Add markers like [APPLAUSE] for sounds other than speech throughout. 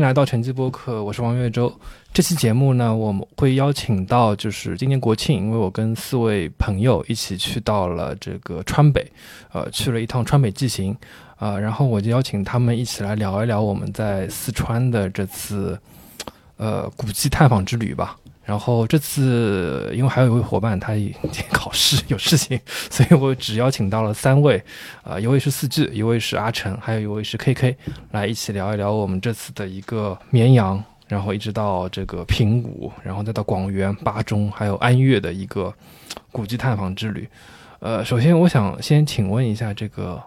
来到晨记播客，我是王月洲。这期节目呢，我们会邀请到，就是今年国庆，因为我跟四位朋友一起去到了这个川北，呃，去了一趟川北纪行，啊，然后我就邀请他们一起来聊一聊我们在四川的这次，呃，古迹探访之旅吧。然后这次因为还有一位伙伴，他已经 [LAUGHS] 考试有事情，所以我只邀请到了三位，啊，一位是四季，一位是阿成，还有一位是 KK，来一起聊一聊我们这次的一个绵阳，然后一直到这个平武，然后再到广元、巴中，还有安岳的一个古迹探访之旅。呃，首先我想先请问一下这个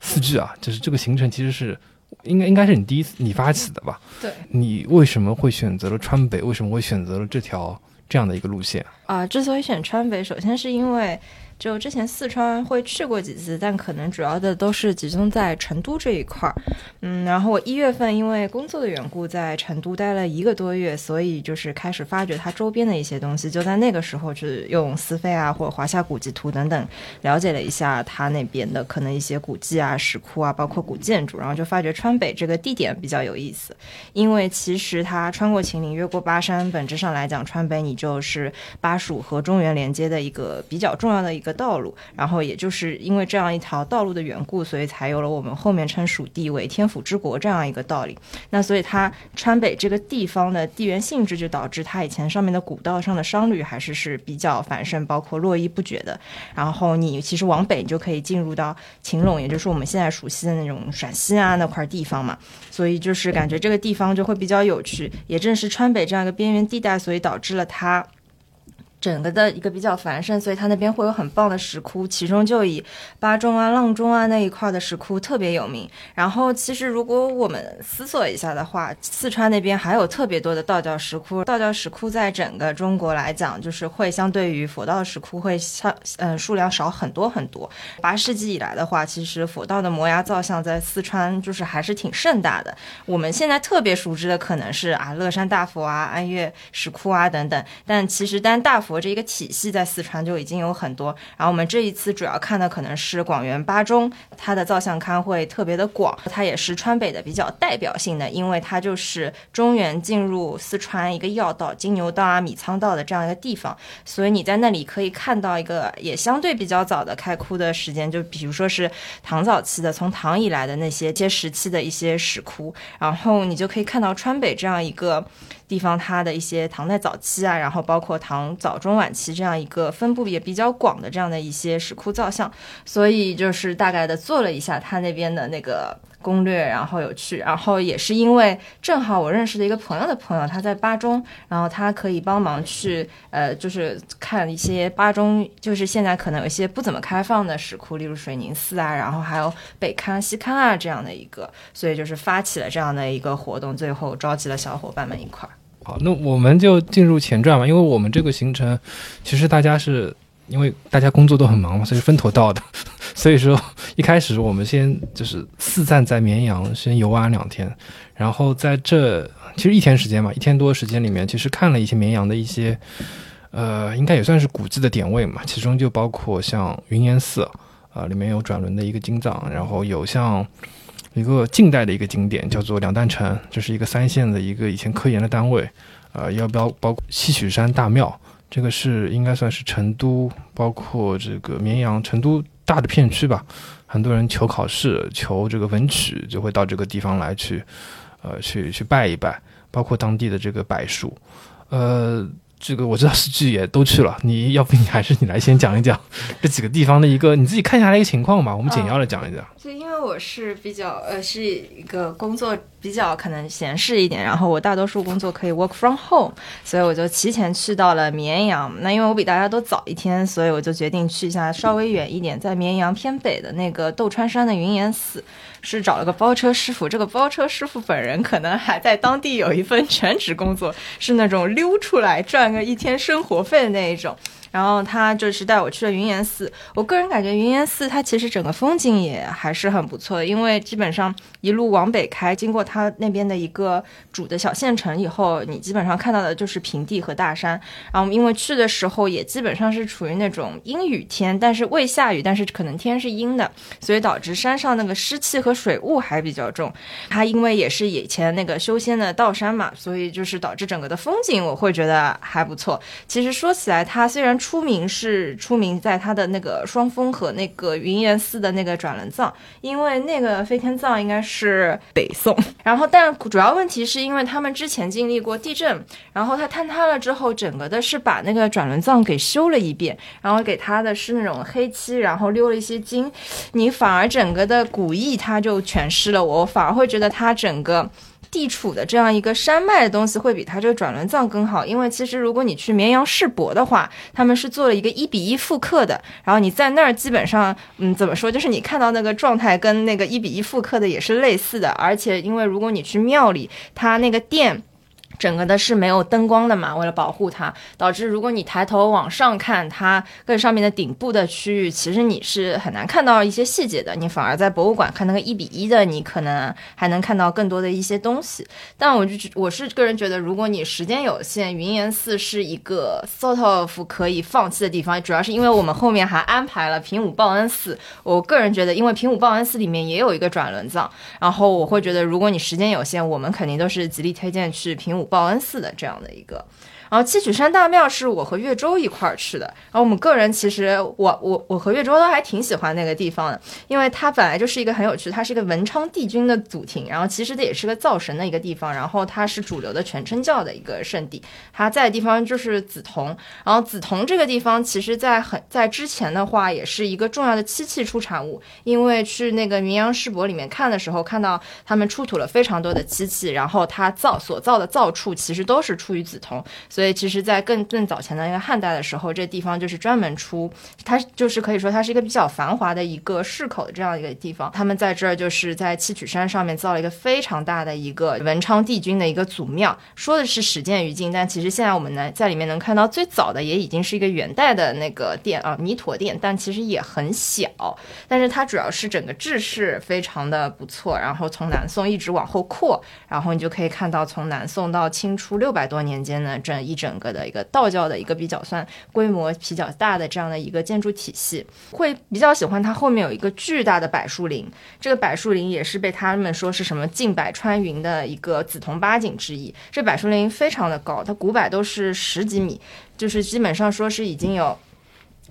四季啊，就是这个行程其实是。应该应该是你第一次你发起的吧？对，你为什么会选择了川北？为什么会选择了这条这样的一个路线啊？之所以选川北，首先是因为。就之前四川会去过几次，但可能主要的都是集中在成都这一块儿。嗯，然后我一月份因为工作的缘故在成都待了一个多月，所以就是开始发掘它周边的一些东西。就在那个时候，是用思飞啊或者华夏古籍图等等了解了一下它那边的可能一些古迹啊、石窟啊，包括古建筑。然后就发觉川北这个地点比较有意思，因为其实它穿过秦岭、越过巴山，本质上来讲，川北你就是巴蜀和中原连接的一个比较重要的一个。道路，然后也就是因为这样一条道路的缘故，所以才有了我们后面称蜀地为天府之国这样一个道理。那所以它川北这个地方的地缘性质，就导致它以前上面的古道上的商旅还是是比较繁盛，包括络绎不绝的。然后你其实往北，你就可以进入到秦陇，也就是我们现在熟悉的那种陕西啊那块地方嘛。所以就是感觉这个地方就会比较有趣。也正是川北这样一个边缘地带，所以导致了它。整个的一个比较繁盛，所以它那边会有很棒的石窟，其中就以巴中啊、阆中啊那一块的石窟特别有名。然后，其实如果我们思索一下的话，四川那边还有特别多的道教石窟。道教石窟在整个中国来讲，就是会相对于佛道石窟会相嗯数量少很多很多。八世纪以来的话，其实佛道的摩崖造像在四川就是还是挺盛大的。我们现在特别熟知的可能是啊乐山大佛啊、安岳石窟啊等等，但其实单大佛。这一个体系在四川就已经有很多，然后我们这一次主要看的可能是广元八中，它的造像龛会特别的广，它也是川北的比较代表性的，因为它就是中原进入四川一个要道，金牛道啊、米仓道的这样一个地方，所以你在那里可以看到一个也相对比较早的开窟的时间，就比如说是唐早期的，从唐以来的那些些时期的一些石窟，然后你就可以看到川北这样一个。地方它的一些唐代早期啊，然后包括唐早中晚期这样一个分布也比较广的这样的一些石窟造像，所以就是大概的做了一下他那边的那个攻略，然后有去，然后也是因为正好我认识的一个朋友的朋友他在巴中，然后他可以帮忙去呃就是看一些巴中就是现在可能有一些不怎么开放的石窟，例如水宁寺啊，然后还有北康西康啊这样的一个，所以就是发起了这样的一个活动，最后召集了小伙伴们一块儿。好，那我们就进入前传吧。因为我们这个行程，其实大家是因为大家工作都很忙嘛，所以分头到的。[LAUGHS] 所以说一开始我们先就是四站在绵阳先游玩两天，然后在这其实一天时间嘛，一天多时间里面，其实看了一些绵阳的一些，呃，应该也算是古迹的点位嘛。其中就包括像云岩寺，啊，里面有转轮的一个金藏，然后有像。一个近代的一个景点叫做两弹城，这是一个三线的一个以前科研的单位，呃，要不要包括西曲山大庙？这个是应该算是成都，包括这个绵阳、成都大的片区吧。很多人求考试、求这个文曲，就会到这个地方来去，呃，去去拜一拜，包括当地的这个柏树，呃。这个我知道，是剧也都去了。[LAUGHS] 你要不你还是你来先讲一讲 [LAUGHS] 这几个地方的一个你自己看下来一个情况吧。我们简要的讲一讲。就因为我是比较呃是一个工作比较可能闲适一点，然后我大多数工作可以 work from home，所以我就提前去到了绵阳。那因为我比大家都早一天，所以我就决定去一下稍微远一点，在绵阳偏北的那个窦川山的云岩寺。是找了个包车师傅，这个包车师傅本人可能还在当地有一份全职工作，是那种溜出来赚个一天生活费的那一种。然后他就是带我去了云岩寺。我个人感觉云岩寺它其实整个风景也还是很不错的，因为基本上一路往北开，经过它那边的一个主的小县城以后，你基本上看到的就是平地和大山。然后因为去的时候也基本上是处于那种阴雨天，但是未下雨，但是可能天是阴的，所以导致山上那个湿气和水雾还比较重。它因为也是以前那个修仙的道山嘛，所以就是导致整个的风景我会觉得还不错。其实说起来，它虽然出名是出名在它的那个双峰和那个云岩寺的那个转轮藏，因为那个飞天藏应该是北宋，[LAUGHS] 然后但主要问题是因为他们之前经历过地震，然后它坍塌了之后，整个的是把那个转轮藏给修了一遍，然后给它的是那种黑漆，然后溜了一些金，你反而整个的古意它就全失了，我反而会觉得它整个。地处的这样一个山脉的东西会比它这个转轮藏更好，因为其实如果你去绵阳世博的话，他们是做了一个一比一复刻的，然后你在那儿基本上，嗯，怎么说，就是你看到那个状态跟那个一比一复刻的也是类似的，而且因为如果你去庙里，它那个殿。整个的是没有灯光的嘛，为了保护它，导致如果你抬头往上看，它更上面的顶部的区域，其实你是很难看到一些细节的。你反而在博物馆看那个一比一的，你可能还能看到更多的一些东西。但我就我是个人觉得，如果你时间有限，云岩寺是一个 sort of 可以放弃的地方，主要是因为我们后面还安排了平武报恩寺。我个人觉得，因为平武报恩寺里面也有一个转轮藏，然后我会觉得，如果你时间有限，我们肯定都是极力推荐去平武。报恩寺的这样的一个。然后七曲山大庙是我和岳州一块儿去的。然后我们个人其实我我我和岳州都还挺喜欢那个地方的，因为它本来就是一个很有趣，它是一个文昌帝君的祖庭，然后其实它也是个造神的一个地方，然后它是主流的全真教的一个圣地。它在的地方就是梓潼，然后梓潼这个地方其实在很在之前的话也是一个重要的漆器出产物，因为去那个云阳世博里面看的时候，看到他们出土了非常多的漆器，然后它造所造的造处其实都是出于梓潼，所以。所以，其实，在更更早前的那个汉代的时候，这地方就是专门出，它就是可以说它是一个比较繁华的一个市口的这样一个地方。他们在这儿就是在七曲山上面造了一个非常大的一个文昌帝君的一个祖庙，说的是始建于晋，但其实现在我们能在里面能看到最早的也已经是一个元代的那个殿啊，弥陀殿，但其实也很小，但是它主要是整个制式非常的不错，然后从南宋一直往后扩，然后你就可以看到从南宋到清初六百多年间的，这一。整个的一个道教的一个比较算规模比较大的这样的一个建筑体系，会比较喜欢它后面有一个巨大的柏树林。这个柏树林也是被他们说是什么近百川云的一个紫铜八景之一。这柏树林非常的高，它古柏都是十几米，就是基本上说是已经有。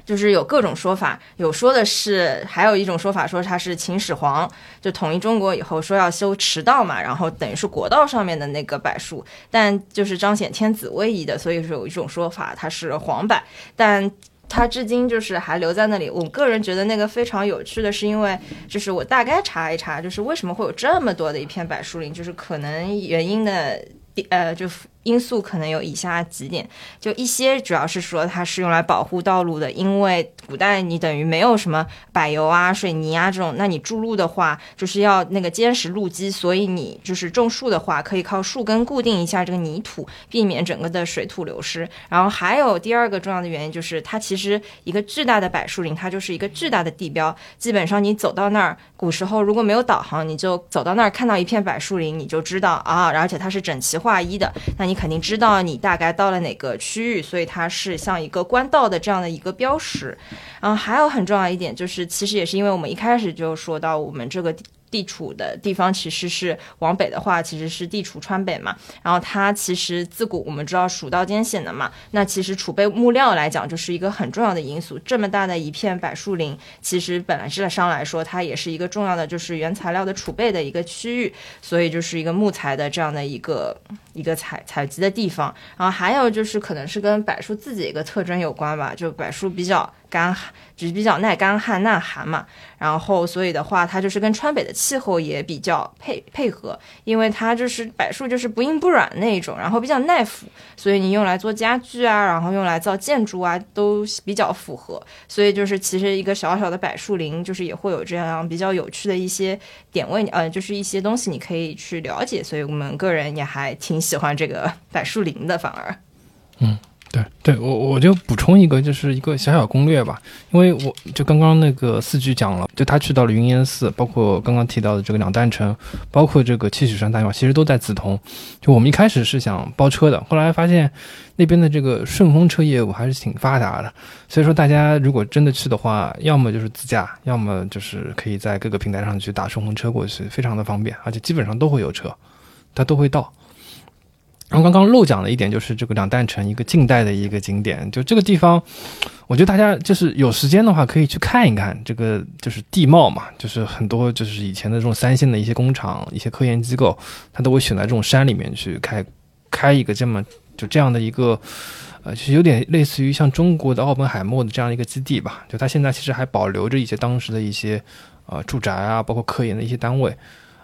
就是有各种说法，有说的是，还有一种说法说他是秦始皇就统一中国以后说要修驰道嘛，然后等于是国道上面的那个柏树，但就是彰显天子威仪的，所以说有一种说法它是黄柏，但它至今就是还留在那里。我个人觉得那个非常有趣的是，因为就是我大概查一查，就是为什么会有这么多的一片柏树林，就是可能原因的，呃，就。因素可能有以下几点，就一些主要是说它是用来保护道路的，因为古代你等于没有什么柏油啊、水泥啊这种，那你筑路的话就是要那个坚实路基，所以你就是种树的话，可以靠树根固定一下这个泥土，避免整个的水土流失。然后还有第二个重要的原因就是，它其实一个巨大的柏树林，它就是一个巨大的地标，基本上你走到那儿，古时候如果没有导航，你就走到那儿看到一片柏树林，你就知道啊，而且它是整齐划一的，那你。肯定知道你大概到了哪个区域，所以它是像一个官道的这样的一个标识。然后还有很重要一点就是，其实也是因为我们一开始就说到我们这个。地处的地方其实是往北的话，其实是地处川北嘛。然后它其实自古我们知道蜀道艰险的嘛，那其实储备木料来讲就是一个很重要的因素。这么大的一片柏树林，其实本来质上来说，它也是一个重要的就是原材料的储备的一个区域，所以就是一个木材的这样的一个一个采采集的地方。然后还有就是可能是跟柏树自己一个特征有关吧，就柏树比较。干旱就是比较耐干旱耐寒嘛，然后所以的话，它就是跟川北的气候也比较配配合，因为它就是柏树就是不硬不软那一种，然后比较耐腐，所以你用来做家具啊，然后用来造建筑啊都比较符合。所以就是其实一个小小的柏树林，就是也会有这样比较有趣的一些点位，呃，就是一些东西你可以去了解。所以我们个人也还挺喜欢这个柏树林的，反而，嗯。对对，我我就补充一个，就是一个小小攻略吧，因为我就刚刚那个四句讲了，就他去到了云岩寺，包括刚刚提到的这个两弹城，包括这个七曲山大庙，其实都在梓潼。就我们一开始是想包车的，后来发现那边的这个顺风车业务还是挺发达的，所以说大家如果真的去的话，要么就是自驾，要么就是可以在各个平台上去打顺风车过去，非常的方便，而且基本上都会有车，它都会到。然后刚刚漏讲了一点，就是这个两弹城一个近代的一个景点，就这个地方，我觉得大家就是有时间的话可以去看一看。这个就是地貌嘛，就是很多就是以前的这种三线的一些工厂、一些科研机构，它都会选在这种山里面去开开一个这么就这样的一个，呃，就是有点类似于像中国的奥本海默的这样一个基地吧。就它现在其实还保留着一些当时的一些呃住宅啊，包括科研的一些单位。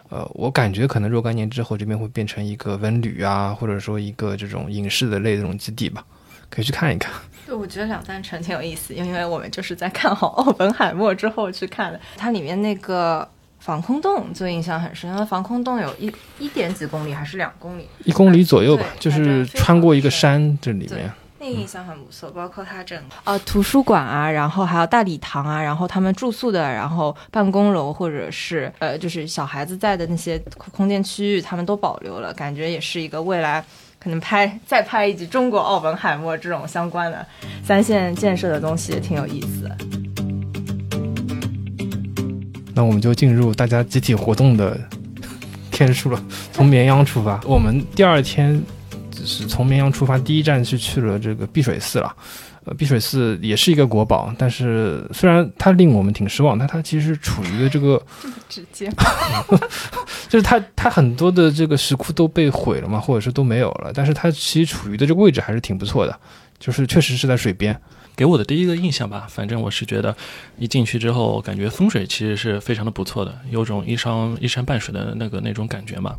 呃，我感觉可能若干年之后，这边会变成一个文旅啊，或者说一个这种影视的类这种基地吧，可以去看一看。对，我觉得两三城挺有意思，因为我们就是在看好奥本海默之后去看的。它里面那个防空洞就印象很深，因为防空洞有一一点几公里还是两公里？一公里左右吧，就是穿过一个山这里面。那个印象很不错，包括它整呃图书馆啊，然后还有大礼堂啊，然后他们住宿的，然后办公楼或者是呃就是小孩子在的那些空间区域，他们都保留了，感觉也是一个未来可能拍再拍一集中国奥本海默这种相关的三线建设的东西也挺有意思。那我们就进入大家集体活动的天数了，从绵阳出发，我们第二天。是从绵阳出发，第一站是去了这个碧水寺了。呃，碧水寺也是一个国宝，但是虽然它令我们挺失望，但它其实处于的这个直接，[LAUGHS] 就是它它很多的这个石窟都被毁了嘛，或者是都没有了，但是它其实处于的这个位置还是挺不错的，就是确实是在水边。给我的第一个印象吧，反正我是觉得，一进去之后，感觉风水其实是非常的不错的，有种一山一山半水的那个那种感觉嘛。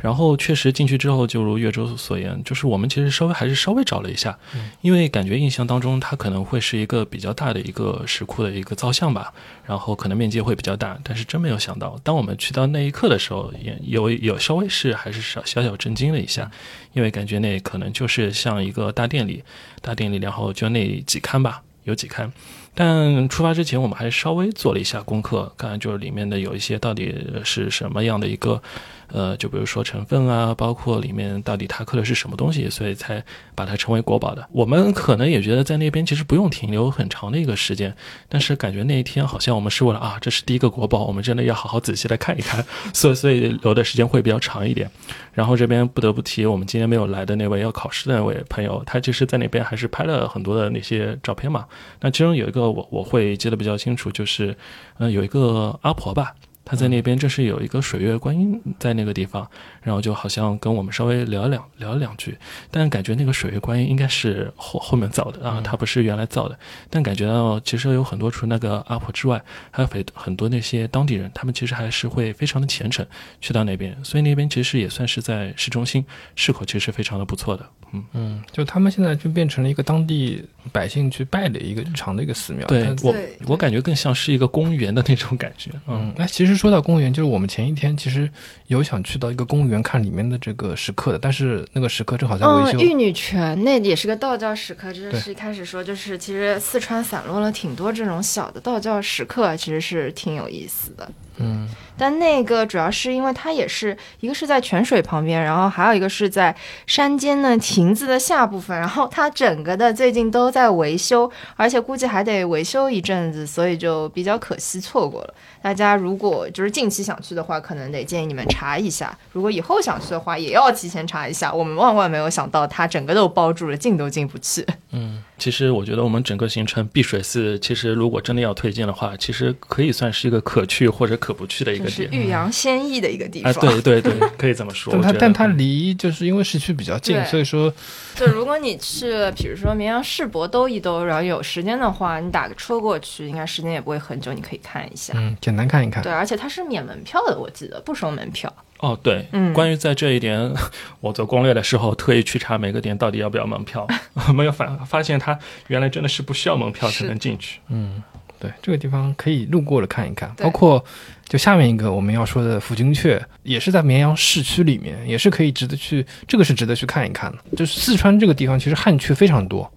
然后确实进去之后，就如岳州所言，就是我们其实稍微还是稍微找了一下，因为感觉印象当中它可能会是一个比较大的一个石窟的一个造像吧，然后可能面积会比较大，但是真没有想到，当我们去到那一刻的时候，也有有稍微是还是小小小震惊了一下。因为感觉那可能就是像一个大殿里，大殿里，然后就那几看吧，有几看。但出发之前，我们还稍微做了一下功课，看看就是里面的有一些到底是什么样的一个。呃，就比如说成分啊，包括里面到底它刻的是什么东西，所以才把它称为国宝的。我们可能也觉得在那边其实不用停留很长的一个时间，但是感觉那一天好像我们是为了啊，这是第一个国宝，我们真的要好好仔细的看一看，所以所以留的时间会比较长一点。然后这边不得不提我们今天没有来的那位要考试的那位朋友，他其实在那边还是拍了很多的那些照片嘛。那其中有一个我我会记得比较清楚，就是嗯有一个阿婆吧。他在那边正是有一个水月观音在那个地方，然后就好像跟我们稍微聊两聊了两句，但感觉那个水月观音应该是后后面造的啊，他不是原来造的。但感觉到其实有很多除那个阿婆之外，还有很很多那些当地人，他们其实还是会非常的虔诚去到那边，所以那边其实也算是在市中心，市口其实非常的不错的。嗯嗯，就他们现在就变成了一个当地百姓去拜的一个日常的一个寺庙。对我我感觉更像是一个公园的那种感觉。嗯，那其实。说到公园，就是我们前一天其实有想去到一个公园看里面的这个石刻的，但是那个石刻正好在维修。玉女泉那也是个道教石刻，就是一开始说，就是其实四川散落了挺多这种小的道教石刻，其实是挺有意思的。嗯。但那个主要是因为它也是一个是在泉水旁边，然后还有一个是在山间的亭子的下部分，然后它整个的最近都在维修，而且估计还得维修一阵子，所以就比较可惜错过了。大家如果就是近期想去的话，可能得建议你们查一下；如果以后想去的话，也要提前查一下。我们万万没有想到，它整个都包住了，进都进不去。嗯。其实我觉得我们整个行程碧水寺，其实如果真的要推荐的话，其实可以算是一个可去或者可不去的一个点。是欲扬先抑的一个地方。啊，对对对，可以这么说。[LAUGHS] 但它但它离就是因为市区比较近，所以说，就如果你去，比如说绵阳世博兜一兜，然后有时间的话，你打个车过去，应该时间也不会很久，你可以看一下。嗯，简单看一看。对，而且它是免门票的，我记得不收门票。哦，对，嗯，关于在这一点，我做攻略的时候特意去查每个点到底要不要门票，[LAUGHS] 没有发发现它原来真的是不需要门票才能进去。嗯。对，这个地方可以路过了看一看，包括就下面一个我们要说的抚军阙，也是在绵阳市区里面，也是可以值得去，这个是值得去看一看的。就是四川这个地方其实汉阙非常多，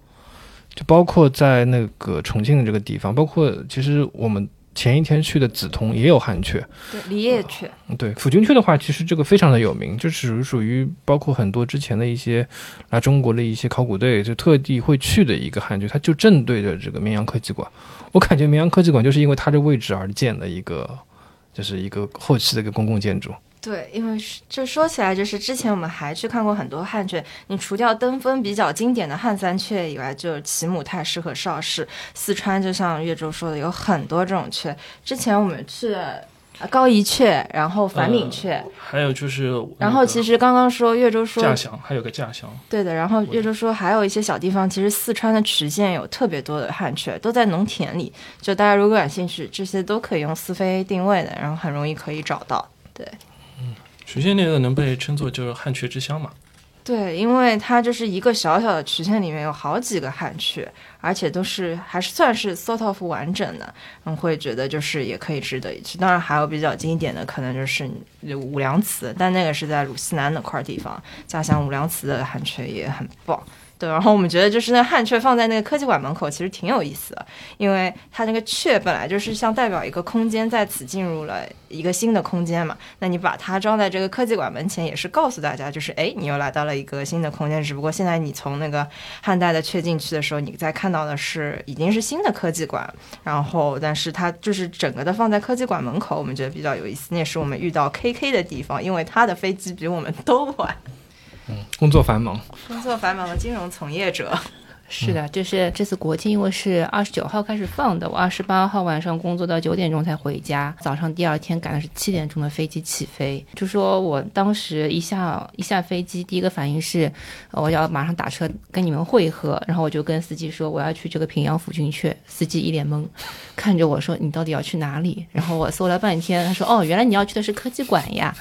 就包括在那个重庆的这个地方，包括其实我们前一天去的梓潼也有汉阙。对，离叶阙，对，抚军阙的话，其实这个非常的有名，就是属于包括很多之前的一些来中国的一些考古队就特地会去的一个汉阙，它就正对着这个绵阳科技馆。我感觉绵阳科技馆就是因为它这位置而建的一个，就是一个后期的一个公共建筑。对，因为就说起来，就是之前我们还去看过很多汉阙，你除掉登封比较经典的汉三阙以外，就是齐母太师和邵氏。四川就像岳州说的，有很多这种阙。之前我们去高一阙，然后樊敏阙，还有就是那个，然后其实刚刚说岳州说稼祥还有个稼祥，对的，然后岳州说还有一些小地方，其实四川的渠县有特别多的汉阙，都在农田里。就大家如果感兴趣，这些都可以用四飞定位的，然后很容易可以找到。对，嗯渠县那个能被称作就是汉阙之乡嘛？对，因为它就是一个小小的曲线里面有好几个汉阙，而且都是还是算是 sort of 完整的，嗯会觉得就是也可以值得一去。当然还有比较经典的，可能就是五粮祠，但那个是在鲁西南那块地方，家乡五粮祠的汉阙也很棒。对，然后我们觉得就是那汉阙放在那个科技馆门口，其实挺有意思的，因为它那个阙本来就是像代表一个空间在此进入了一个新的空间嘛，那你把它装在这个科技馆门前，也是告诉大家，就是哎，你又来到了一个新的空间，只不过现在你从那个汉代的阙进去的时候，你在看到的是已经是新的科技馆，然后但是它就是整个的放在科技馆门口，我们觉得比较有意思，那也是我们遇到 KK 的地方，因为他的飞机比我们都晚，工作繁忙，工作繁忙的金融从业者。是的，就是这次国庆，因为是二十九号开始放的，我二十八号晚上工作到九点钟才回家，早上第二天赶的是七点钟的飞机起飞。就说我当时一下一下飞机，第一个反应是，呃我要马上打车跟你们会合，然后我就跟司机说我要去这个平阳府军阙，司机一脸懵，看着我说你到底要去哪里？然后我搜了半天，他说哦，原来你要去的是科技馆呀，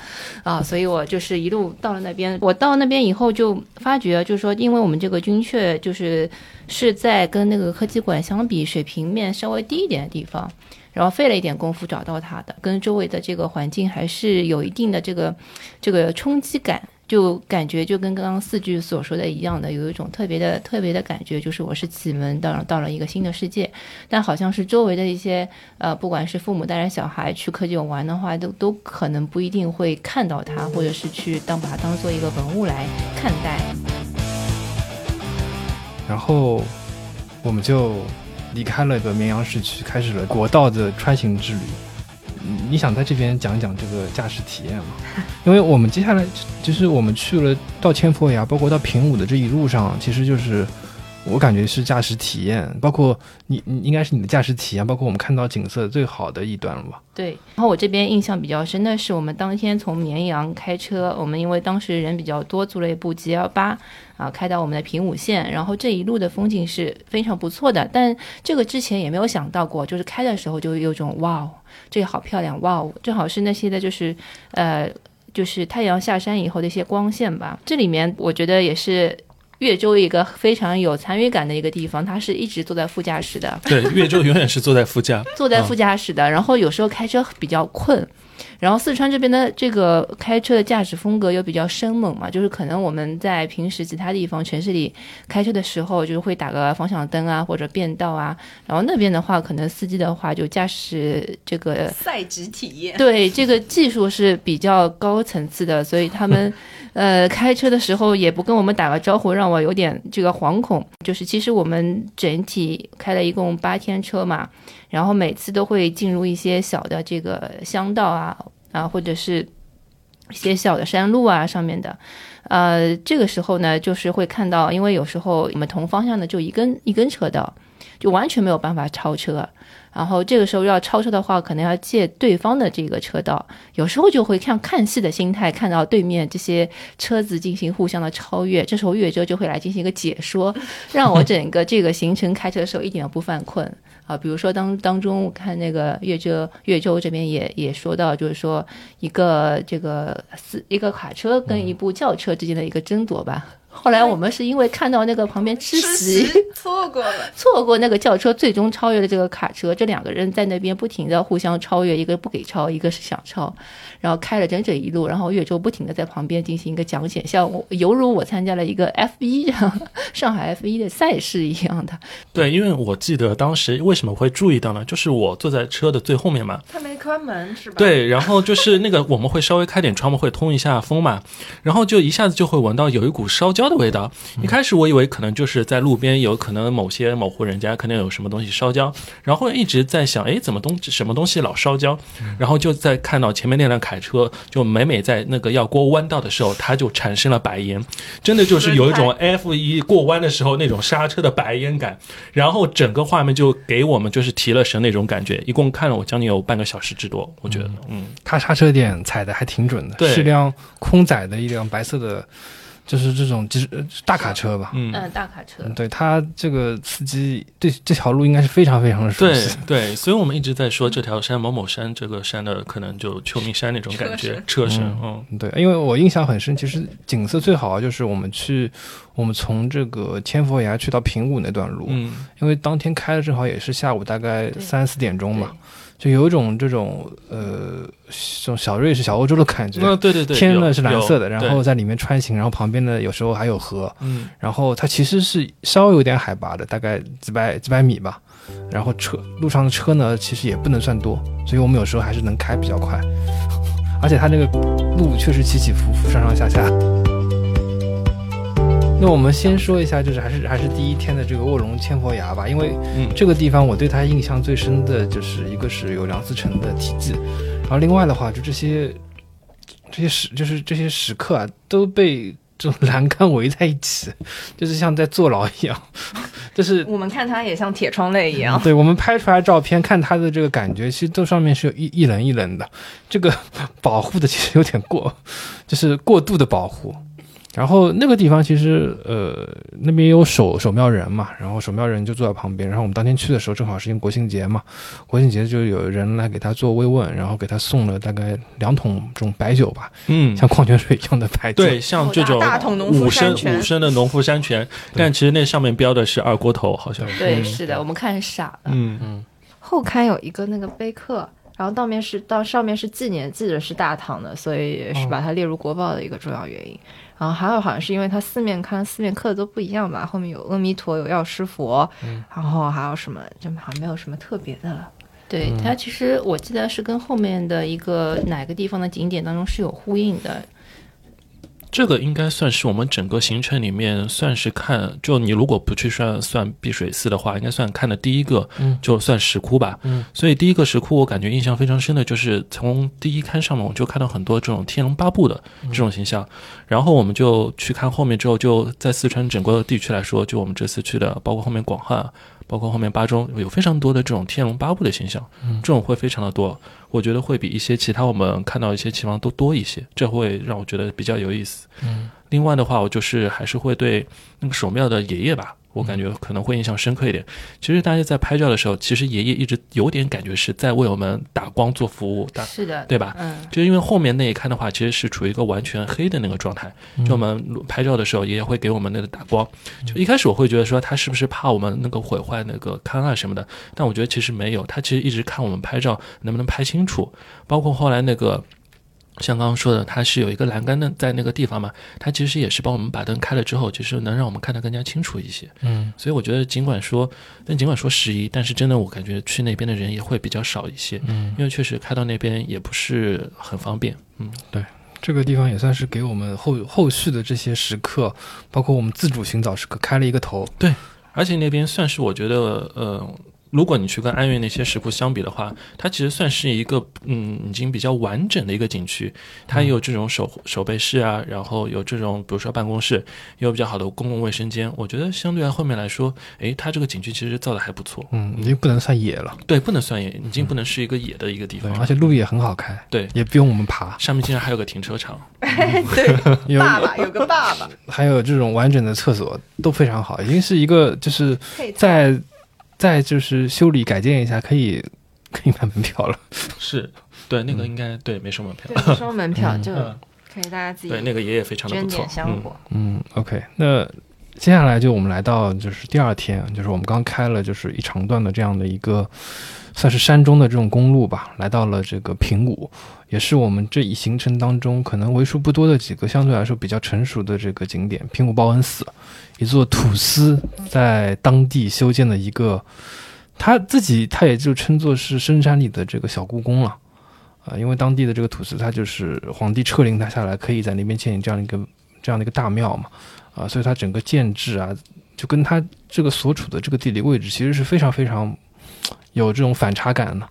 啊，所以我就是一路到了那边。我到那边以后就发觉，就是说，因为我们这个军阙就是是在跟那个科技馆相比，水平面稍微低一点的地方，然后费了一点功夫找到它的，跟周围的这个环境还是有一定的这个这个冲击感。就感觉就跟刚刚四句所说的一样的，有一种特别的特别的感觉，就是我是启蒙到了到了一个新的世界，但好像是周围的一些呃，不管是父母带着小孩去科技馆玩的话，都都可能不一定会看到它，或者是去当把它当做一个文物来看待。然后我们就离开了个绵阳市区，开始了国道的穿行之旅。你你想在这边讲一讲这个驾驶体验吗？[LAUGHS] 因为我们接下来就是我们去了到千佛崖，包括到平武的这一路上，其实就是我感觉是驾驶体验，包括你你应该是你的驾驶体验，包括我们看到景色最好的一段了吧？对，然后我这边印象比较深的是，我们当天从绵阳开车，我们因为当时人比较多，租了一部 G L 八啊，开到我们的平武县，然后这一路的风景是非常不错的，但这个之前也没有想到过，就是开的时候就有种哇哦，这个好漂亮，哇哦，正好是那些的就是呃，就是太阳下山以后的一些光线吧，这里面我觉得也是。岳州一个非常有参与感的一个地方，他是一直坐在副驾驶的，对，越州永远是坐在副驾，坐在副驾驶的，然后有时候开车比较困，然后四川这边的这个开车的驾驶风格又比较生猛嘛，就是可能我们在平时其他地方城市里开车的时候，就是会打个方向灯啊或者变道啊，然后那边的话，可能司机的话就驾驶这个赛级体验，对这个技术是比较高层次的，所以他们呃开车的时候也不跟我们打个招呼，让我有点这个惶恐。就是其实我们整体开了一共八天车嘛，然后每次都会进入一些小的这个乡道啊啊，或者是一些小的山路啊上面的。呃，这个时候呢，就是会看到，因为有时候我们同方向的就一根一根车道，就完全没有办法超车。然后这个时候要超车的话，可能要借对方的这个车道，有时候就会像看戏的心态，看到对面这些车子进行互相的超越。这时候岳州就会来进行一个解说，让我整个这个行程开车的时候一点都不犯困啊。比如说当当中我看那个越州越州这边也也说到，就是说一个这个四一个卡车跟一部轿车之间的一个争夺吧。后来我们是因为看到那个旁边吃席，错过了。错过那个轿车，最终超越了这个卡车。这两个人在那边不停的互相超越，一个不给超，一个是想超，然后开了整整一路。然后岳州不停的在旁边进行一个讲解，像我犹如我参加了一个 F 一这样 [LAUGHS] 上海 F 一的赛事一样的。对，因为我记得当时为什么会注意到呢？就是我坐在车的最后面嘛，他没关门是吧？对，然后就是那个我们会稍微开点窗户，会通一下风嘛，然后就一下子就会闻到有一股烧焦的味道。一开始我以为可能就是在路边有可能某些某户人家可能有什么东西烧焦，然后一直在想，哎，怎么东什么东西老烧焦？然后就在看到前面那辆凯车，就每每在那个要过弯道的时候，它就产生了白烟，真的就是有一种 F 一过弯的时候那种刹车的白烟感，然后整个画面就给我们就是提了神那种感觉。一共看了我将近有半个小时之多，我觉得，嗯，他刹车点踩的还挺准的，对。是辆空载的一辆白色的，就是这种就是呃大卡车吧。嗯。嗯，大卡车。嗯，对他这个司机对这条路应该是非常非常的熟对悉。对，所以我们一直在说这条山某某山，这个山的可能就秋名山那种感觉，车身，嗯对，因为我印象很深，其实景色最好啊就是我们去，我们从这个千佛崖去到平谷那段路，嗯，因为当天开的正好也是下午大概三四点钟嘛。对，就有一种这种呃这种小瑞士、小欧洲的感觉。那对对对，天呢是蓝色的，然后在里面穿行，然后旁边呢有时候还有河，嗯然后它其实是稍微有点海拔的，大概几百几百米吧。然后车路上的车呢，其实也不能算多，所以我们有时候还是能开比较快。[LAUGHS] 而且它那个路确实起起伏伏，上上下下。那我们先说一下，就是还是还是第一天的这个卧龙千佛崖吧，因为嗯。这个地方我对它印象最深的就是一个是有梁思成的题记，然后另外的话就这些这些石就是这些石刻啊都被这种栏杆围在一起，就是像在坐牢一样，[LAUGHS] 就是我们看它也像铁窗泪一样。对我们拍出来照片看它的这个感觉，其实都上面是有一一棱一棱的，这个保护的其实有点过，就是过度的保护。然后那个地方其实呃那边有守守庙人嘛，然后守庙人就坐在旁边。然后我们当天去的时候正好是因为国庆节嘛，国庆节就有人来给他做慰问，然后给他送了大概两桶这种白酒吧，嗯，像矿泉水一样的白酒。对，像这种大桶农夫五升山泉五升的农夫山泉，但其实那上面标的是二锅头，好像是。对，嗯是的，我们看傻了。嗯嗯后刊有一个那个碑刻，然后到面是到上面是纪念，记得是大唐的，所以是把它列入国宝的一个重要原因。然后还有好像是因为它四面看四面刻的都不一样吧，后面有阿弥陀，有药师佛，然后还有什么，就好像没有什么特别的了。对它其实我记得是跟后面的一个哪个地方的景点当中是有呼应的。这个应该算是我们整个行程里面算是看，就你如果不去算算碧水寺的话，应该算看的第一个，嗯就算石窟吧。嗯，所以第一个石窟我感觉印象非常深的就是从第一刊上面我就看到很多这种天龙八部的这种形象，然后我们就去看后面之后，就在四川整个地区来说，就我们这次去的，包括后面广汉。包括后面八中有非常多的这种天龙八部的形象，嗯这种会非常的多，我觉得会比一些其他我们看到一些棋王都多一些，这会让我觉得比较有意思。嗯，另外的话，我就是还是会对那个守庙的爷爷吧，我感觉可能会印象深刻一点。其实大家在拍照的时候，其实爷爷一直有点感觉是在为我们打光做服务，打是的，对吧？嗯，就因为后面那一看的话，其实是处于一个完全黑的那个状态。就我们拍照的时候，爷爷会给我们那个打光。就一开始我会觉得说他是不是怕我们那个毁坏那个勘啊什么的，但我觉得其实没有，他其实一直看我们拍照能不能拍清楚。包括后来那个像刚刚说的，它是有一个栏杆的在那个地方嘛，它其实也是帮我们把灯开了之后，其实能让我们看得更加清楚一些。嗯所以我觉得尽管说，但尽管说十一，但是真的我感觉去那边的人也会比较少一些，嗯，因为确实开到那边也不是很方便。嗯。对这个地方也算是给我们后后续的这些时刻，包括我们自主寻找时刻开了一个头。对而且那边算是我觉得，呃，如果你去跟安岳那些石窟相比的话，它其实算是一个嗯已经比较完整的一个景区。它也有这种守守备室啊，然后有这种比如说办公室，也有比较好的公共卫生间。我觉得相对来后面来说，诶，它这个景区其实造的还不错。嗯，已经不能算野了，对，不能算野，已经不能是一个野的一个地，方了。而且路也很好开，对，也不用我们爬，上面竟然还有个停车场。[LAUGHS] 对，[LAUGHS] 有爸爸有个爸爸，还有这种完整的厕所都非常好，已经是一个就是配菜再再就是修理改建一下，可以 [LAUGHS] 可以买门票了。是对，那个应该对没收门票。对，收门票嗯就嗯可可以大家自己对，那个爷爷非常的捐不错点，香火。嗯，OK，那接下来就我们来到就是第二天，就是我们刚开了就是一长段的这样的一个算是山中的这种公路吧，来到了这个平谷，也是我们这一行程当中可能为数不多的几个相对来说比较成熟的这个景点——平谷报恩寺，一座土司在当地修建的一个，他自己他也就称作是深山里的这个小故宫了。啊，因为当地的这个土司，他就是皇帝敕令他下来，可以在那边建这样一个这样的一个大庙嘛，啊，所以它整个建制啊，就跟它这个所处的这个地理位置，其实是非常非常有这种反差感的。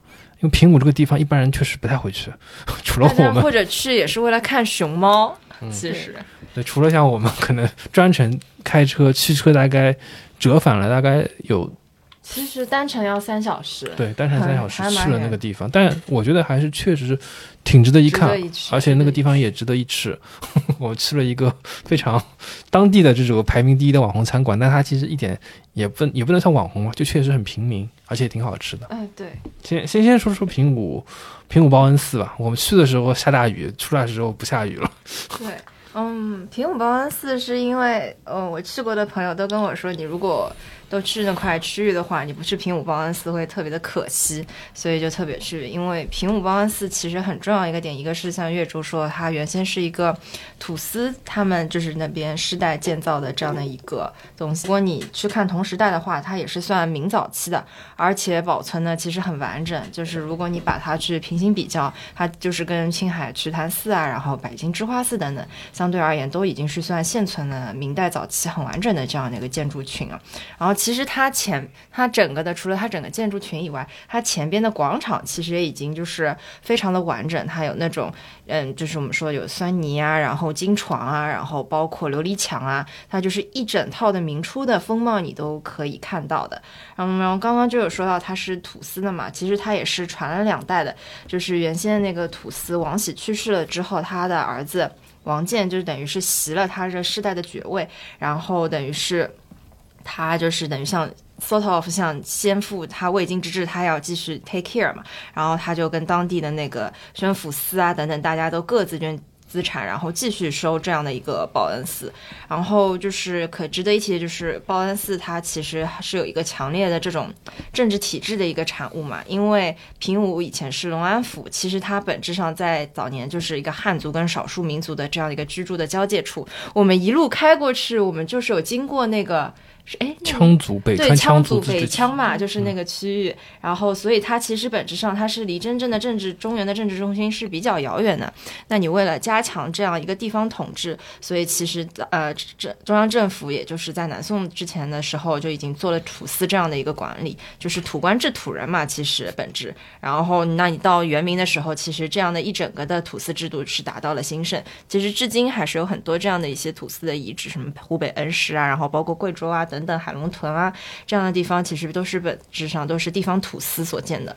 因为平谷这个地方，一般人确实不太会去，[LAUGHS] 除了我们，或者去也是为了看熊猫，嗯其实对，除了像我们可能专程开车、驱车，大概折返了大概有其实单程要三小时，对单程三小时去了那个地方，但我觉得还是确实挺值得一看一而且那个地方也值得一吃。[LAUGHS] 我吃了一个非常当地的这种排名第一的网红餐馆，但它其实一点也不也不能算网红吧，就确实很平民，而且挺好吃的。嗯，对，先先先说说平谷平谷报恩寺吧，我们去的时候下大雨，出来的时候不下雨了。对，嗯，平谷报恩寺是因为，呃，我去过的朋友都跟我说，你如果都去那块区域的话，你不去平武报恩寺会特别的可惜，所以就特别去。因为平武报恩寺其实很重要一个点，一个是像月珠说，它原先是一个土司，他们就是那边世代建造的这样的一个东西。如果你去看同时代的话，它也是算明早期的，而且保存的其实很完整。就是如果你把它去平行比较，它就是跟青海瞿昙寺啊，然后北京芝花寺等等。相对而言都已经是算现存的明代早期很完整的这样的一个建筑群了。然后其实它前它整个的除了它整个建筑群以外，它前边的广场其实也已经就是非常的完整，它有那种嗯，就是我们说有酸泥啊，然后金床啊，然后包括琉璃墙啊，它就是一整套的明初的风貌你都可以看到的。然后然后刚刚就有说到它是土司的嘛，其实它也是传了两代的，就是原先那个土司王喜去世了之后，他的儿子。王建就是等于是袭了他这世代的爵位，然后等于是他就是等于像 sort of 像先父他未经之志，他要继续 take care 嘛，然后他就跟当地的那个宣抚司啊等等，大家都各自捐。资产，然后继续收这样的一个报恩寺，然后就是可值得一提的就是报恩寺，它其实是有一个强烈的这种政治体制的一个产物嘛，因为平武以前是隆安府，其实它本质上在早年就是一个汉族跟少数民族的这样一个居住的交界处。我们一路开过去，我们就是有经过那个是哎羌族北对川羌族北羌嘛，就是那个区域。然后，所以它其实本质上它是离真正的政治中原的政治中心是比较遥远的。那你为了加强这样一个地方统治，所以其实呃，这中央政府也就是在南宋之前的时候就已经做了土司这样的一个管理，就是土官制土人嘛，其实本质。然后，那你到元明的时候，其实这样的一整个的土司制度是达到了兴盛。其实至今还是有很多这样的一些土司的遗址，什么湖北恩施啊，然后包括贵州啊等等等海龙屯啊这样的地方，其实都是本质上都是地方土司所建的。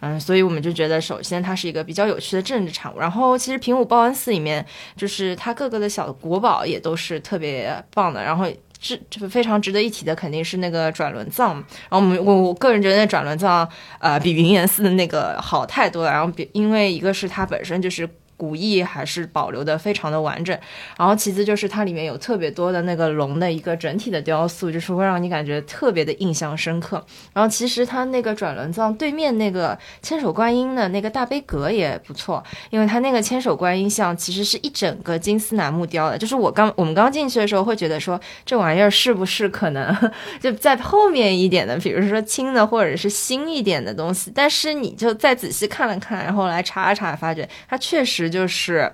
嗯，所以我们就觉得，首先它是一个比较有趣的政治产物。然后，其实平武报恩寺里面，就是它各个的小国宝也都是特别棒的。然后，这这非常值得一提的肯定是那个转轮藏。然后我们我我个人觉得那转轮藏，呃，比云岩寺的那个好太多了。然后比因为一个是它本身就是。古意还是保留的非常的完整，然后其次就是它里面有特别多的那个龙的一个整体的雕塑，就是会让你感觉特别的印象深刻。然后其实它那个转轮藏对面那个千手观音的那个大悲阁也不错，因为它那个千手观音像其实是一整个金丝楠木雕的，就是我刚我们刚进去的时候会觉得说这玩意儿是不是可能就在后面一点的，比如说轻的或者是新一点的东西，但是你就再仔细看了看，然后来查一查，发觉它确实就是。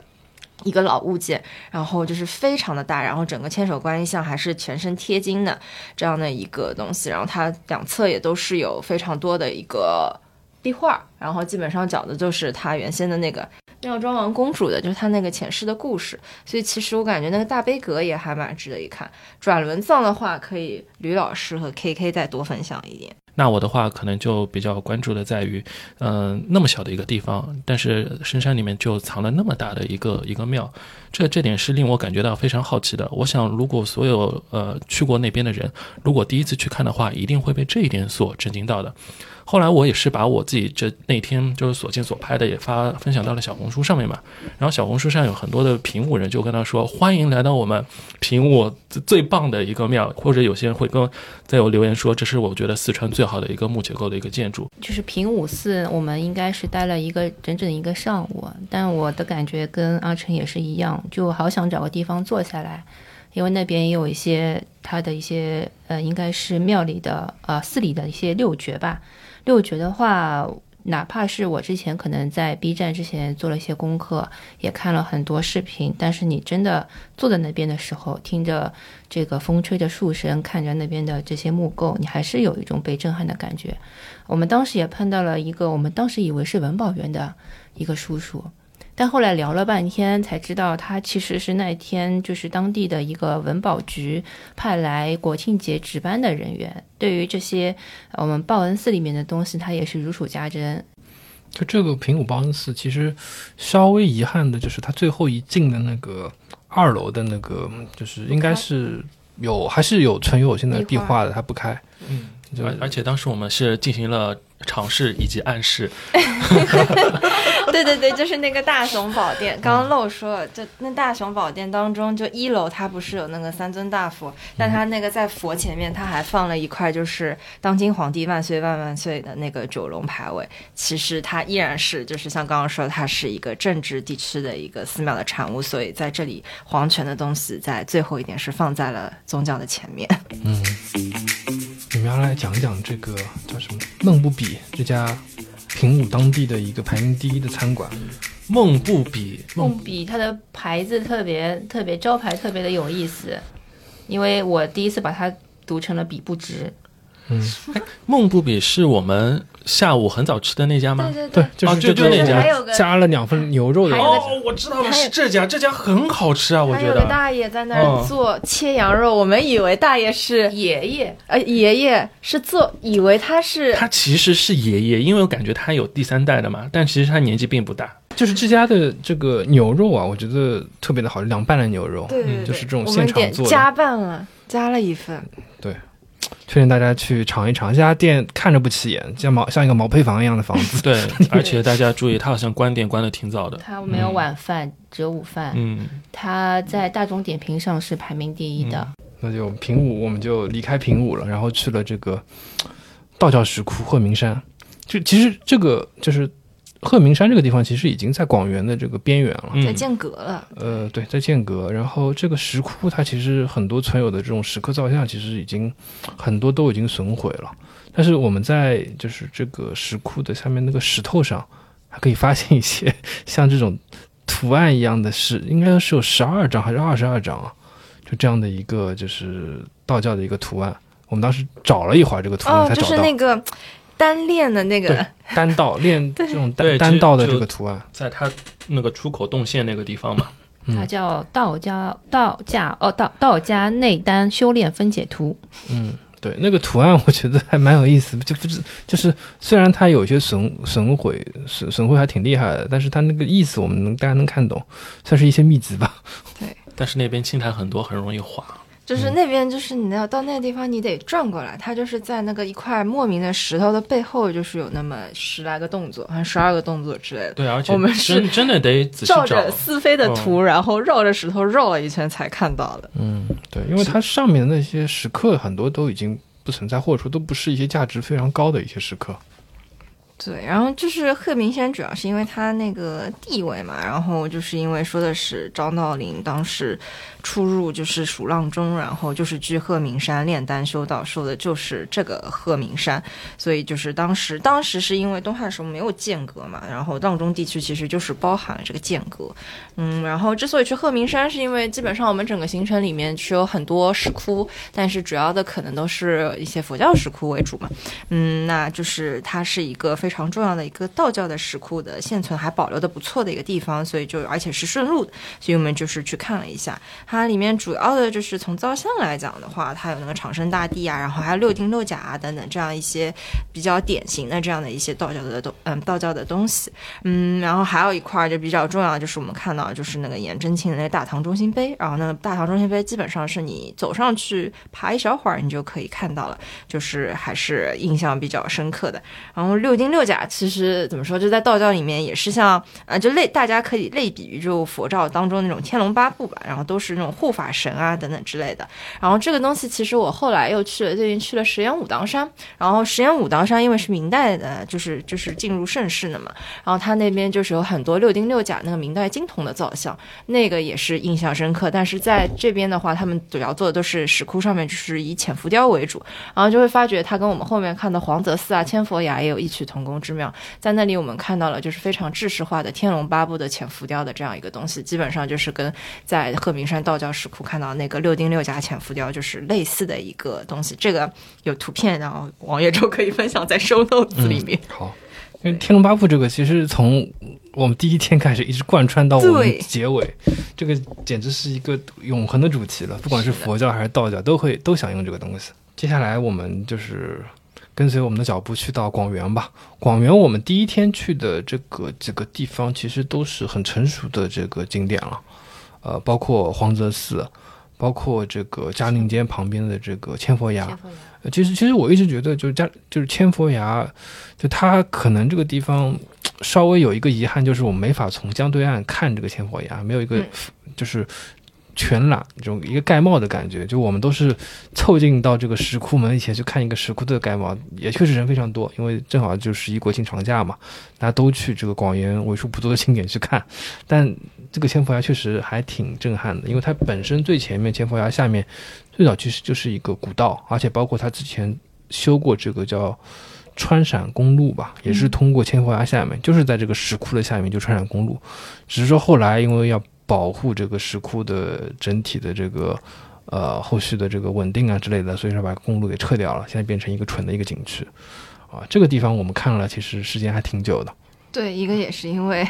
一个老物件，然后就是非常的大，然后整个千手观音像还是全身贴金的这样的一个东西，然后它两侧也都是有非常多的一个壁画，然后基本上讲的就是它原先的那个妙庄王公主的，就是她那个前世的故事，所以其实我感觉那个大悲阁也还蛮值得一看。转轮藏的话，可以吕老师和 KK 再多分享一点。那我的话可能就比较关注的在于，嗯、那么小的一个地方，但是深山里面就藏了那么大的一个一个庙，这这点是令我感觉到非常好奇的。我想，如果所有呃去过那边的人，如果第一次去看的话，一定会被这一点所震惊到的。后来我也是把我自己这那天就是所见所拍的也发分享到了小红书上面嘛，然后小红书上有很多的平武人就跟他说欢迎来到我们平武最棒的一个庙，或者有些人会跟在有留言说这是我觉得四川最好的一个木结构的一个建筑。就是平武寺，我们应该是待了一个整整一个上午，但我的感觉跟阿成也是一样，就好想找个地方坐下来。因为那边也有一些它的一些呃，应该是庙里的呃寺里的一些六绝吧。六绝的话，哪怕是我之前可能在 B 站之前做了一些功课，也看了很多视频，但是你真的坐在那边的时候，听着这个风吹的树声，看着那边的这些木构，你还是有一种被震撼的感觉。我们当时也碰到了一个，我们当时以为是文保员的一个叔叔。但后来聊了半天，才知道他其实是那天就是当地的一个文保局派来国庆节值班的人员。对于这些我们报恩寺里面的东西，他也是如数家珍。就这个平谷报恩寺，其实稍微遗憾的就是他最后一进的那个二楼的那个，就是应该是有还是有存有现在壁画的，它不开。嗯，而而且当时我们是进行了。尝试以及暗示，[LAUGHS] 对对对，就是那个大雄宝殿。刚刚漏说了，就那大雄宝殿当中，就一楼它不是有那个三尊大佛，但它那个在佛前面，它还放了一块就是当今皇帝万岁万万岁的那个九龙牌位。其实它依然是就是像刚刚说，它是一个政治地区的一个寺庙的产物，所以在这里皇权的东西在最后一点是放在了宗教的前面。嗯。你们要来讲讲这个叫什么梦不比这家平武当地的一个排名第一的餐馆，梦不比梦比它的牌子特别特别招牌特别的有意思，因为我第一次把它读成了比不值。嗯，梦不比是我们下午很早吃的那家吗？对对对，就是就就那家，加了两份牛肉的。哦，我知道了，是这家，这家很好吃啊，我觉得。还有个大爷在那儿做切羊肉，我们以为大爷是爷爷，呃，爷爷是做，以为他是他其实是爷爷，因为我感觉他有第三代的嘛，但其实他年纪并不大。就是这家的这个牛肉啊，我觉得特别的好，凉拌的牛肉，对对，就是这种现场做，加拌了，加了一份，对。推荐大家去尝一尝，这家店看着不起眼，像毛像一个毛坯房一样的房子。对，[LAUGHS] 而且大家注意，它好像关店关的挺早的。它没有晚饭，只有午饭。嗯，它在大众点评上是排名第一的。那就平武，我们就离开平武了，然后去了这个道教石窟鹤鸣山。就其实这个就是。鹤鸣山这个地方其实已经在广元的这个边缘了，在间隔了。呃，对，在间隔。然后这个石窟，它其实很多存有的这种石刻造像，其实已经很多都已经损毁了。但是我们在就是这个石窟的下面那个石头上，还可以发现一些像这种图案一样的，是应该是有十二张还是二十二张啊？就这样的一个就是道教的一个图案。我们当时找了一会儿这个图案才找到。就是那个。单链的那个单道 [LAUGHS] 练这种单单道的这个图案，在它那个出口动线那个地方嘛，它叫道家道家哦道道家内丹修炼分解图。嗯，对，那个图案我觉得还蛮有意思，就不是就是虽然它有些损损毁损损毁还挺厉害的，但是它那个意思我们能大家能看懂，算是一些秘籍吧。对，但是那边青苔很多，很容易滑。就是那边，就是你要到那个地方，你得转过来。它就是在那个一块莫名的石头的背后，就是有那么十来个动作，好像十二个动作之类的。对，而且我们是真的得照着思飞的图，然后绕着石头绕了一圈才看到的。嗯，对，因为它上面的那些石刻很多都已经不存在，或者说都不是一些价值非常高的一些石刻。对，然后就是鹤鸣山，主要是因为它那个地位嘛，然后就是因为说的是张道陵当时出入就是蜀浪中，然后就是居鹤鸣山炼丹修道，说的就是这个鹤鸣山，所以就是当时当时是因为东汉时候没有间隔嘛，然后阆中地区其实就是包含了这个间隔，嗯，然后之所以去鹤鸣山，是因为基本上我们整个行程里面是有很多石窟，但是主要的可能都是一些佛教石窟为主嘛，嗯，那就是它是一个非。非常重要的一个道教的石窟的现存还保留的不错的一个地方，所以就而且是顺路的，所以我们就是去看了一下。它里面主要的就是从造像来讲的话，它有那个长生大帝啊，然后还有六丁六甲啊等等这样一些比较典型的这样的一些道教的东嗯道教的东西。嗯，然后还有一块就比较重要的就是我们看到就是那个颜真卿的那个大唐中心碑，然后那个大唐中心碑基本上是你走上去爬一小会儿，你就可以看到了，就是还是印象比较深刻的。然后六丁六六甲其实怎么说，就在道教里面也是像啊，就类大家可以类比于就佛教当中那种天龙八部吧，然后都是那种护法神啊等等之类的。然后这个东西其实我后来又去了，最近去了石岩武当山，然后石岩武当山因为是明代的，就是就是进入盛世的嘛，然后它那边就是有很多六丁六甲那个明代金铜的造像，那个也是印象深刻。但是在这边的话，他们主要做的都是石窟上面就是以浅浮雕为主，然后就会发觉它跟我们后面看的黄泽寺啊、千佛崖也有异曲同工之妙。在那里我们看到了就是非常制式化的天龙八部的浅浮雕的这样一个东西，基本上就是跟在鹤鸣山道教石窟看到那个六丁六甲浅浮雕就是类似的一个东西。这个有图片，然后王月洲可以分享在 show notes 里面。好，因为《天龙八部》这个其实从我们第一天开始一直贯穿到我们结尾，这个简直是一个永恒的主题了。不管是佛教还是道教，都会都想用这个东西。接下来我们就是跟随我们的脚步去到广元吧。广元我们第一天去的这个几个地方，其实都是很成熟的这个景点了，呃，包括黄泽寺，包括这个嘉陵间旁边的这个千佛崖。其实，其实我一直觉得，就是嘉就是千佛崖，就它可能这个地方稍微有一个遗憾，就是我们没法从江对岸看这个千佛崖，没有一个嗯就是全览这种一个盖帽的感觉。就我们都是凑近到这个石窟门以前去看一个石窟的盖帽，也确实人非常多，因为正好就十一国庆长假嘛，大家都去这个广元为数不多的景点去看。但这个千佛崖确实还挺震撼的，因为它本身最前面千佛崖下面最早其实就是一个古道，而且包括它之前修过这个叫川陕公路吧，也是通过千佛崖下面，就是在这个石窟的下面就川陕公路，只是说后来因为要保护这个石窟的整体的这个呃后续的这个稳定啊之类的，所以说把公路给撤掉了，现在变成一个纯的一个景区。啊，这个地方我们看了，其实时间还挺久的。对，一个也是因为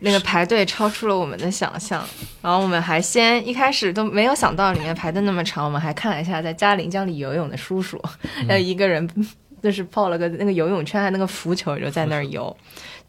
那个排队超出了我们的想象，然后我们还先一开始都没有想到里面排的那么长，我们还看了一下在嘉陵江里游泳的叔叔，还有一个人就是抱了个那个游泳圈，还有那个浮球就在那儿游。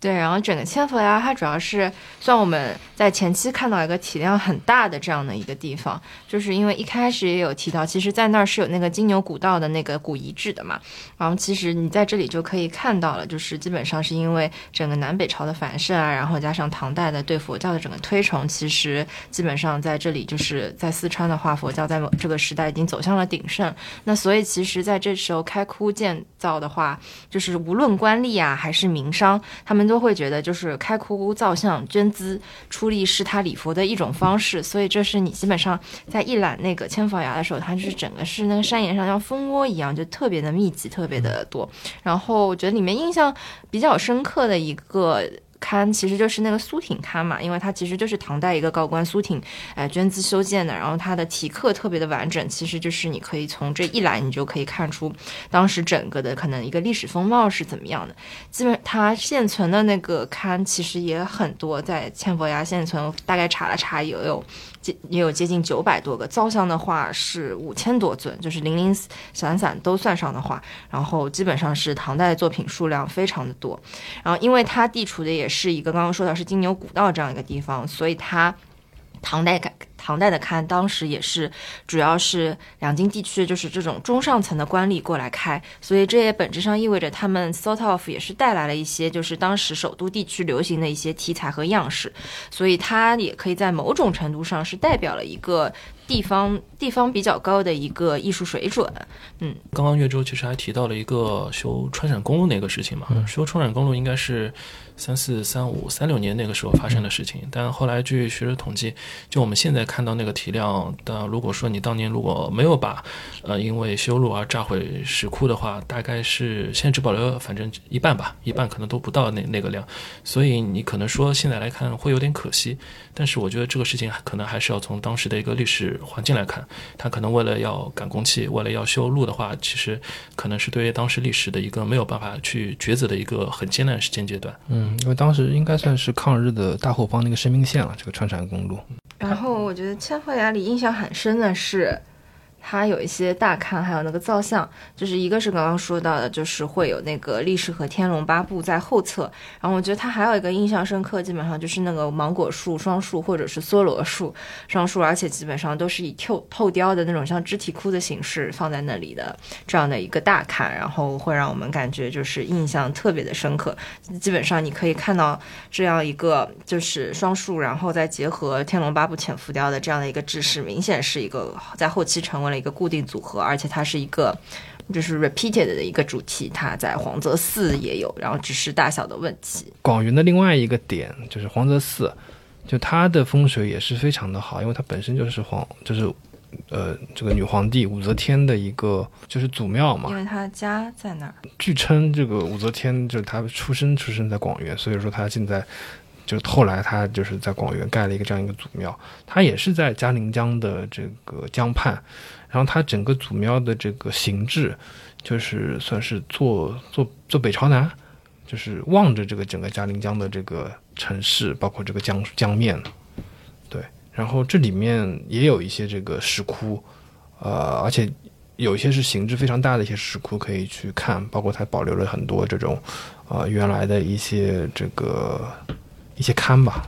对，然后整个千佛崖它主要是，算我们在前期看到一个体量很大的这样的一个地方，就是因为一开始也有提到，其实在那儿是有那个金牛古道的那个古遗址的嘛，然后其实你在这里就可以看到了，就是基本上是因为整个南北朝的繁盛啊，然后加上唐代的对佛教的整个推崇，其实基本上在这里就是在四川的话，佛教在某这个时代已经走向了鼎盛。那所以其实在这时候开窟建造的话，就是无论官吏啊还是民商，他们都会觉得就是开窟造像捐资出力是他礼佛的一种方式，所以这是你基本上在一览那个千佛崖的时候，它就是整个是那个山岩上像蜂窝一样，就特别的密集，特别的多。然后我觉得里面印象比较深刻的一个。刊其实就是那个苏挺刊嘛，因为它其实就是唐代一个高官苏挺，哎、捐资修建的，然后它的题刻特别的完整，其实就是你可以从这一栏，你就可以看出当时整个的可能一个历史风貌是怎么样的。基本它现存的那个刊其实也很多，在千佛崖现存，大概查了查也有接也有接近九百多个，造像的话是五千多尊，就是零零散散都算上的话，然后基本上是唐代作品数量非常的多。然后因为它地处的也是一个刚刚说到是金牛古道这样一个地方，所以它唐代改唐代的刊当时也是主要是两京地区就是这种中上层的官吏过来开，所以这也本质上意味着他们 sort of 也是带来了一些就是当时首都地区流行的一些题材和样式，所以它也可以在某种程度上是代表了一个地方地方比较高的一个艺术水准。嗯刚刚岳州其实还提到了一个修川陕公路那个事情嘛，修川陕公路应该是三四、三五、三六年那个时候发生的事情，但后来据学者统计，就我们现在看到那个体量，但如果说你当年如果没有把呃因为修路而炸毁石窟的话，大概是现在只保留反正一半吧，一半可能都不到那那个量，所以你可能说现在来看会有点可惜，但是我觉得这个事情可能还是要从当时的一个历史环境来看，他可能为了要赶工期，为了要修路的话，其实可能是对于当时历史的一个没有办法去抉择的一个很艰难时间阶段。嗯，因为当时应该算是抗日的大后方那个生命线了，这个川陕公路。然后我觉得千鹤崖里印象很深的是。它有一些大龛，还有那个造像，就是一个是刚刚说到的，就是会有那个历史和天龙八部在后侧。然后我觉得它还有一个印象深刻，基本上就是那个芒果树双树或者是梭罗树双树，而且基本上都是以透透雕的那种像肢体窟的形式放在那里的这样的一个大龛，然后会让我们感觉就是印象特别的深刻。基本上你可以看到这样一个就是双树，然后再结合天龙八部浅浮雕的这样的一个制式，明显是一个在后期成为。了一个固定组合，而且它是一个就是 repeated 的一个主题，它在黄泽寺也有，然后只是大小的问题。广元的另外一个点就是黄泽寺，就它的风水也是非常的好，因为它本身就是黄，就是呃这个女皇帝武则天的一个就是祖庙嘛，因为她家在那儿。据称这个武则天就是她出生出生在广元，所以说她现在。就后来他就是在广元盖了一个这样一个祖庙，他也是在嘉陵江的这个江畔，然后它整个祖庙的这个形制，就是算是坐坐坐北朝南，就是望着这个整个嘉陵江的这个城市，包括这个江江面，对，然后这里面也有一些这个石窟，呃，而且有一些是形制非常大的一些石窟可以去看，包括它保留了很多这种，呃，原来的一些这个。一些刊吧。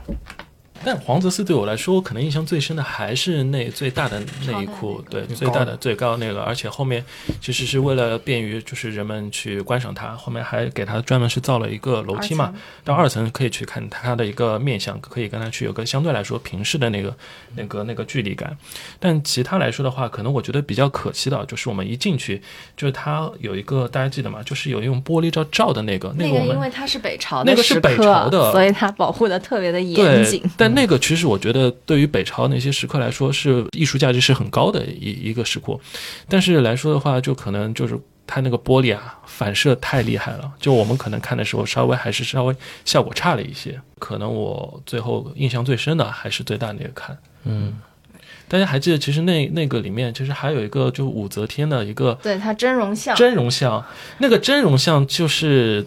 但黄泽寺对我来说，我可能印象最深的还是那最大的那一窟，对，最大的最高那个，而且后面其实是为了便于就是人们去观赏它，后面还给它专门是造了一个楼梯嘛，到二层可以去看它的一个面相，可以跟它去有个相对来说平视的那个那个那个距离感。但其他来说的话，可能我觉得比较可惜的，就是我们一进去，就是它有一个大家记得吗？就是有用玻璃罩罩的那个，那个因为它是北朝的，那个是北朝的，所以它保护的特别的严谨。但那个其实我觉得，对于北朝那些石刻来说，是艺术价值是很高的一一个石窟。但是来说的话，就可能就是它那个玻璃啊，反射太厉害了，就我们可能看的时候，稍微还是稍微效果差了一些。可能我最后印象最深的还是最大那个看。嗯，大家还记得，其实那那个里面其实还有一个，就武则天的一个，对，她真容像，真容像，那个真容像就是。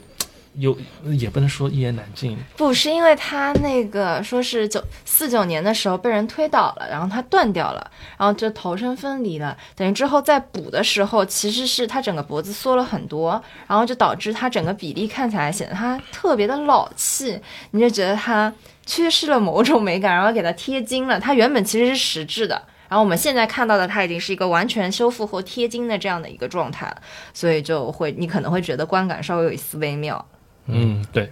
有也不能说一言难尽，不是因为他那个说是九四九年的时候被人推倒了，然后他断掉了，然后就头身分离了，等于之后再补的时候，其实是他整个脖子缩了很多，然后就导致他整个比例看起来显得他特别的老气，你就觉得他缺失了某种美感，然后给他贴金了，他原本其实是实质的。然后我们现在看到的，它已经是一个完全修复后贴金的这样的一个状态了，所以就会你可能会觉得观感稍微有一丝微妙。嗯，对，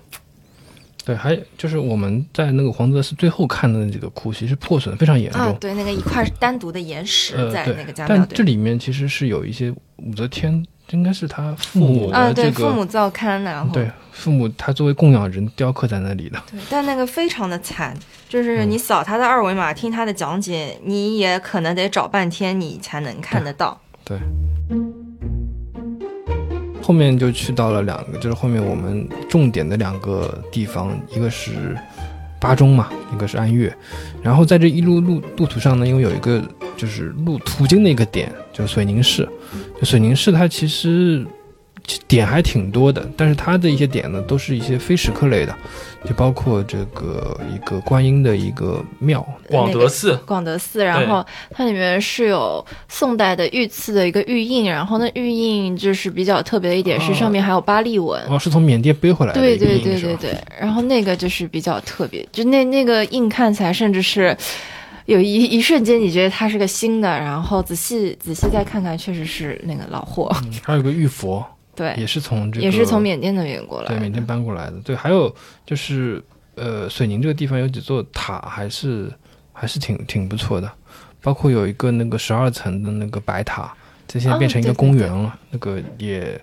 对，还有就是我们在那个黄泽寺最后看的那几个窟，其实破损非常严重。对，那个一块单独的岩石在那个家庙。但这里面其实是有一些武则天，应该是他父母的这个父母造龛，然后对父母他作为供养人雕刻在那里的。对，但那个非常的惨，就是你扫他的二维码，听他的讲解，你也可能得找半天，你才能看得到。对。后面就去到了两个，就是后面我们重点的两个地方，一个是巴中嘛，一个是安岳。然后在这一路路路途上呢，因为有一个就是路途经的一个点，就是水宁市。就水宁市它其实点还挺多的，但是它的一些点呢，都是一些非石刻类的。就包括这个一个观音的一个庙，广德寺。广德寺，然后它里面是有宋代的御赐的一个玉印，然后那玉印就是比较特别的一点是上面还有巴利文，哦，是从缅甸背回来的。对对对对对，然后那个就是比较特别，就那那个印看起来甚至是有一一瞬间你觉得它是个新的，然后仔细仔细再看看，确实是那个老货。还有个玉佛。对，也是从这个，也是从缅甸那边过来，对，缅甸搬过来的。对，还有就是，呃，水宁这个地方有几座塔，还是还是挺挺不错的，包括有一个那个十二层的那个白塔，这现在变成一个公园了。那个也，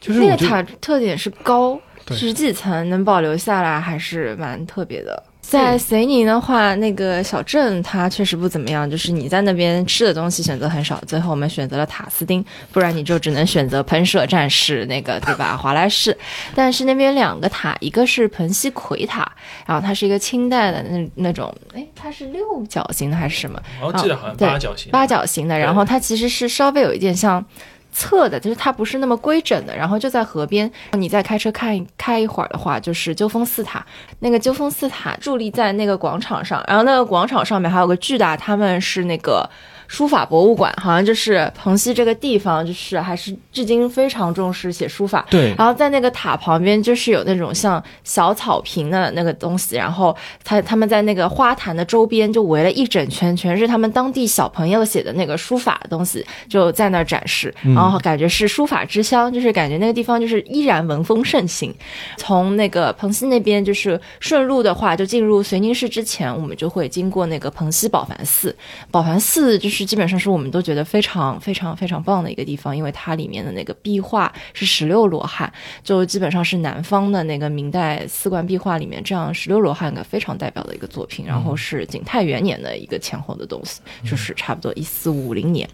就是那个塔特点是高，十几层能保留下来，还是蛮特别的。在绥宁的话，那个小镇它确实不怎么样，就是你在那边吃的东西选择很少。最后我们选择了塔斯汀，不然你就只能选择喷射战士那个，对吧？华莱士。[LAUGHS] 但是那边两个塔，一个是彭西奎塔，然后它是一个清代的那那种，哎，它是六角形的还是什么？我记得好像八角形，八角形的。然后它其实是稍微有一点像。侧的，就是它不是那么规整的，然后就在河边。你再开车看开一会儿的话，就是鸠峰寺塔。那个鸠峰寺塔伫立在那个广场上，然后那个广场上面还有个巨大，他们是那个。书法博物馆好像就是彭溪这个地方，就是还是至今非常重视写书法。对。然后在那个塔旁边，就是有那种像小草坪的那个东西，然后他他们在那个花坛的周边就围了一整圈，全是他们当地小朋友写的那个书法的东西，就在那儿展示。然后感觉是书法之乡，就是感觉那个地方就是依然文风盛行。从那个彭溪那边，就是顺路的话，就进入绥宁市之前，我们就会经过那个彭溪宝凡寺。宝凡寺就是。是基本上是我们都觉得非常非常非常棒的一个地方，因为它里面的那个壁画是十六罗汉，就基本上是南方的那个明代四冠壁画里面这样十六罗汉的非常代表的一个作品。然后是景泰元年的一个前后的东西，就是差不多一四五零年。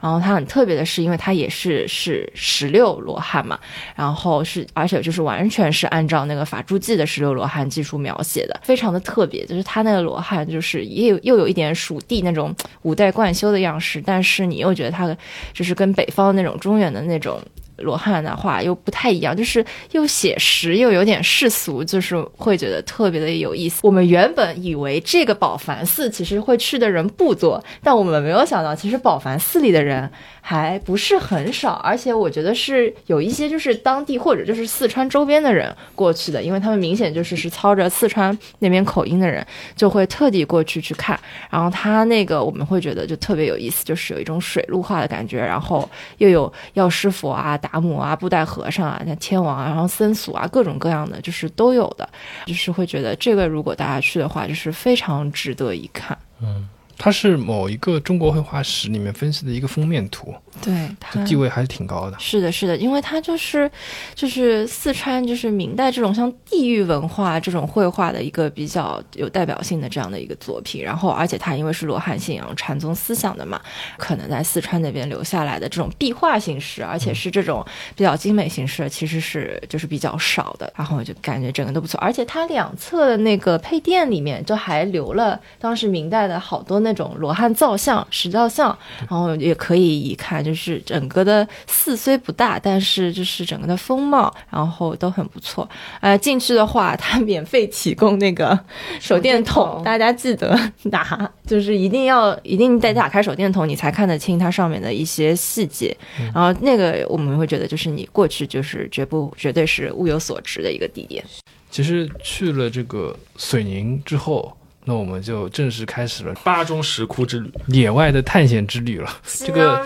然后它很特别的是，因为它也是是十六罗汉嘛，然后是而且就是完全是按照那个法住记的十六罗汉技术描写的，非常的特别。就是它那个罗汉就是也有又有一点蜀地那种五代贯修的样式，但是你又觉得它就是跟北方那种中原的那种。罗汉的话又不太一样，就是又写实又有点世俗，就是会觉得特别的有意思。我们原本以为这个宝凡寺其实会去的人不多，但我们没有想到，其实宝凡寺里的人。还不是很少，而且我觉得是有一些就是当地或者就是四川周边的人过去的，因为他们明显就是是操着四川那边口音的人，就会特地过去去看。然后他那个我们会觉得就特别有意思，就是有一种水陆画的感觉，然后又有药师佛啊、达摩啊、布袋和尚啊、像天王啊，然后僧俗啊，各种各样的就是都有的，就是会觉得这个如果大家去的话，就是非常值得一看。嗯。它是某一个中国绘画史里面分析的一个封面图。对，它地位还是挺高的。是的，是的，因为它就是，就是四川，就是明代这种像地域文化这种绘画的一个比较有代表性的这样的一个作品。然后，而且它因为是罗汉信仰、禅宗思想的嘛，可能在四川那边留下来的这种壁画形式，而且是这种比较精美形式，其实是就是比较少的。然后我就感觉整个都不错，而且它两侧的那个配殿里面就还留了当时明代的好多那种罗汉造像、石造像，然后也可以一看。就是整个的寺虽不大，但是就是整个的风貌，然后都很不错。呃，进去的话，它免费提供那个手电筒，大家记得拿，就是一定要一定得打开手电筒，你才看得清它上面的一些细节。然后那个我们会觉得，就是你过去就是绝不绝对是物有所值的一个地点。其实去了这个水宁之后。那我们就正式开始了巴中石窟之旅，野外的探险之旅了。这个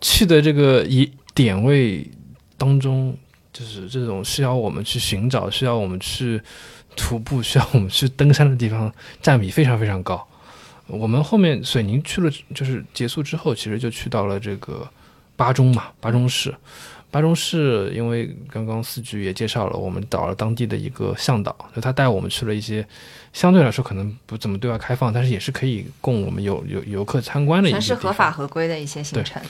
去的这个一点位当中，就是这种需要我们去寻找、需要我们去徒步、需要我们去登山的地方，占比非常非常高。我们后面水宁去了，就是结束之后，其实就去到了这个巴中嘛，巴中市。巴中市，因为刚刚四局也介绍了，我们找了当地的一个向导，就他带我们去了一些相对来说可能不怎么对外开放，但是也是可以供我们游游游客参观的一些，全是合法合规的一些行程。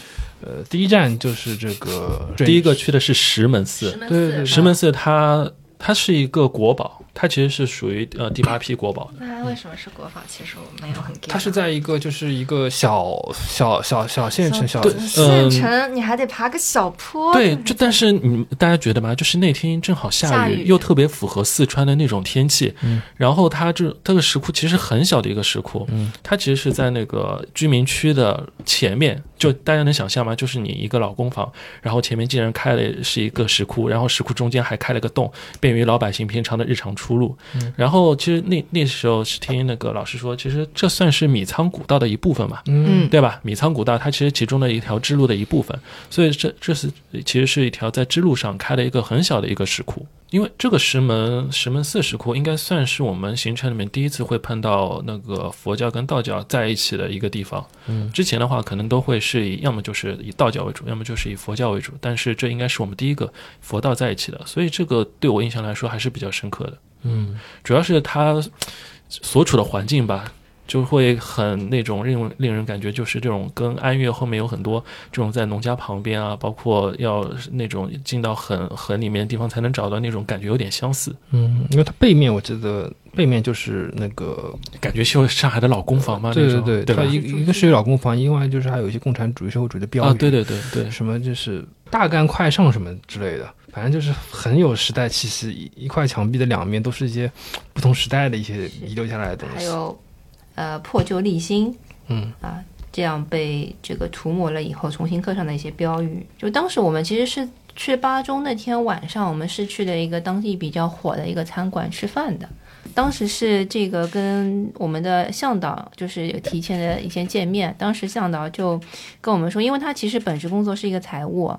呃，第一站就是这个，第一个去的是石门寺，对，石门寺它它是一个国宝。它其实是属于呃第八批国宝的。那它为什么是国宝？其实我没有很。它是在一个就是一个小小小小县城，小县城，你还得爬个小坡。对，就但是你大家觉得吗？就是那天正好下雨，又特别符合四川的那种天气。嗯。然后它这这个石窟其实很小的一个石窟。嗯。它其实是在那个居民区的前面，就大家能想象吗？就是你一个老公房，然后前面竟然开了是一个石窟，然后石窟中间还开了个洞，便于老百姓平常的日常。出路，然后其实那那时候是听那个老师说，其实这算是米仓古道的一部分嘛，嗯，对吧？米仓古道它其实其中的一条支路的一部分，所以这这是其实是一条在支路上开了一个很小的一个石窟。因为这个石门石门寺石窟应该算是我们行程里面第一次会碰到那个佛教跟道教在一起的一个地方。嗯，之前的话可能都会是以要么就是以道教为主，要么就是以佛教为主，但是这应该是我们第一个佛道在一起的，所以这个对我印象来说还是比较深刻的。嗯，主要是它。所处的环境吧。就会很那种令令人感觉就是这种跟安岳后面有很多这种在农家旁边啊，包括要那种进到很很里面的地方才能找到那种感觉有点相似。嗯，因为它背面我记得背面就是那个感觉像上海的老公房嘛，对对对，对，吧？一一个是有老公房，另外就是还有一些共产主义社会主义的标语啊，对对对对，什么就是大干快上什么之类的，反正就是很有时代气息。一一块墙壁的两面都是一些不同时代的一些遗留下来的东西，还有。呃，破旧立新，嗯啊，这样被这个涂抹了以后，重新刻上的一些标语。就当时我们其实是去巴中那天晚上，我们是去的一个当地比较火的一个餐馆吃饭的。当时是这个跟我们的向导就是有提前的一些见面，当时向导就跟我们说，因为他其实本职工作是一个财务，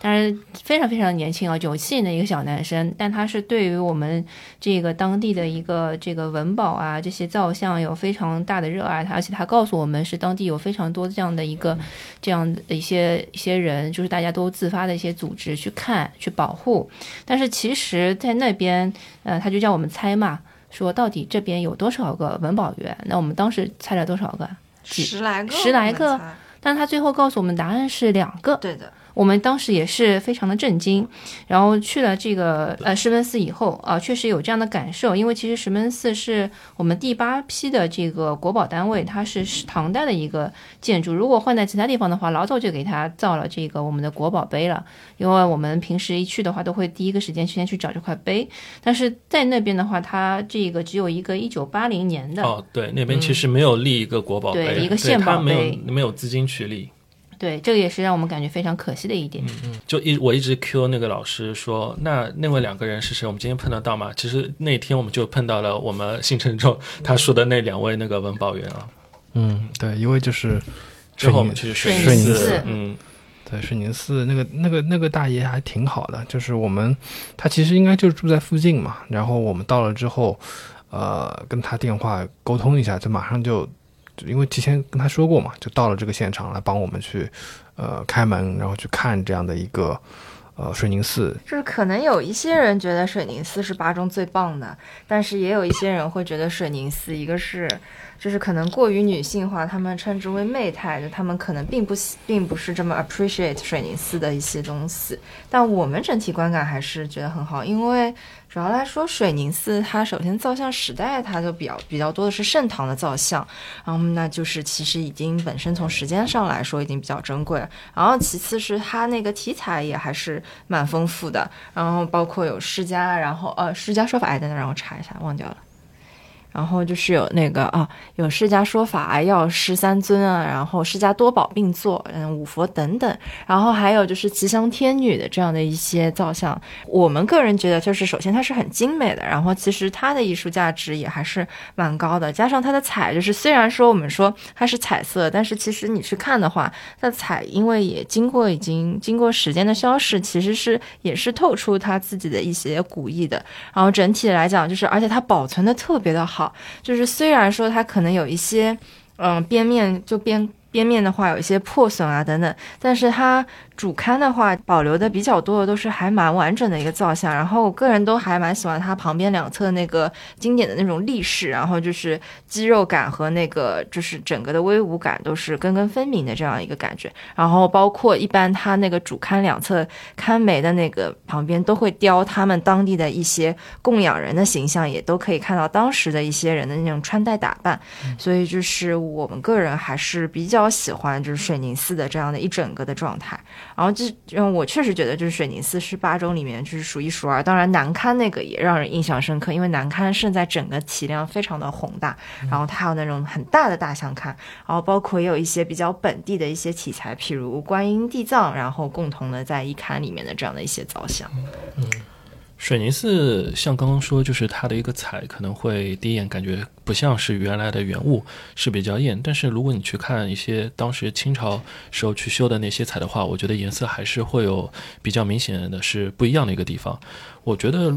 但是非常非常年轻啊，九七年的一个小男生，但他是对于我们这个当地的一个这个文保啊这些造像有非常大的热爱，他而且他告诉我们是当地有非常多这样的一个这样的一些一些人，就是大家都自发的一些组织去看去保护，但是其实在那边，呃，他就叫我们猜嘛。说到底这边有多少个文保员？那我们当时猜了多少个？十来个，十来个。但他最后告诉我们答案是两个。对的。我们当时也是非常的震惊，然后去了这个呃石门寺以后啊，确实有这样的感受，因为其实石门寺是我们第八批的这个国宝单位，它是唐代的一个建筑，如果换在其他地方的话，老早就给它造了这个我们的国宝碑了，因为我们平时一去的话，都会第一个时间先去找这块碑，但是在那边的话，它这个只有一个一九八零年的哦，对，那边其实没有立一个国宝碑，对，一个县宝碑，没有资金去立。对，这个也是让我们感觉非常可惜的一点。嗯嗯，就一我一直 Q 那个老师说，那那位两个人是谁？我们今天碰得到吗？其实那天我们就碰到了我们新城中他说的那两位那个文保员啊。嗯，对，一位就是之后我们去水宁寺，嗯，对，水宁寺那个那个那个大爷还挺好的，就是我们他其实应该就住在附近嘛，然后我们到了之后，呃，跟他电话沟通一下，就马上就。因为提前跟他说过嘛，就到了这个现场来帮我们去，呃，开门，然后去看这样的一个，呃，水宁寺。就是可能有一些人觉得水宁寺是八中最棒的，但是也有一些人会觉得水宁寺一个是。就是可能过于女性化，他们称之为媚态就，他们可能并不并不是这么 appreciate 水宁寺的一些东西。但我们整体观感还是觉得很好，因为主要来说，水宁寺它首先造像时代它就比较比较多的是盛唐的造像，然后那就是其实已经本身从时间上来说已经比较珍贵。然后其次是它那个题材也还是蛮丰富的，然后包括有释迦，然后呃释迦说法，哎等等让我查一下，忘掉了。然后就是有那个啊，有释迦说法，药师三尊啊，然后释迦多宝并坐，嗯，五佛等等，然后还有就是吉祥天女的这样的一些造像。我们个人觉得，就是首先它是很精美的，然后其实它的艺术价值也还是蛮高的。加上它的彩，就是虽然说我们说它是彩色，但是其实你去看的话，它彩因为也经过已经经过时间的消逝，其实是也是透出它自己的一些古意的。然后整体来讲，就是而且它保存的特别的好。就是虽然说它可能有一些，嗯，边面就边边面的话有一些破损啊等等，但是它。主龛的话，保留的比较多的都是还蛮完整的一个造像，然后我个人都还蛮喜欢它旁边两侧那个经典的那种立式，然后就是肌肉感和那个就是整个的威武感都是根根分明的这样一个感觉。然后包括一般它那个主龛两侧龛楣的那个旁边都会雕他们当地的一些供养人的形象，也都可以看到当时的一些人的那种穿戴打扮。所以就是我们个人还是比较喜欢就是水宁寺的这样的一整个的状态。然后这，嗯，我确实觉得就是水宁寺是八中里面就是数一数二。当然南龛那个也让人印象深刻，因为南龛胜在整个体量非常的宏大，然后它有那种很大的大象龛，然后包括也有一些比较本地的一些题材，譬如观音地藏，然后共同的在一龛里面的这样的一些造像。嗯。水宁寺像刚刚说，就是它的一个彩可能会第一眼感觉不像是原来的原物，是比较艳。但是如果你去看一些当时清朝时候去修的那些彩的话，我觉得颜色还是会有比较明显的是不一样的一个地方。我觉得。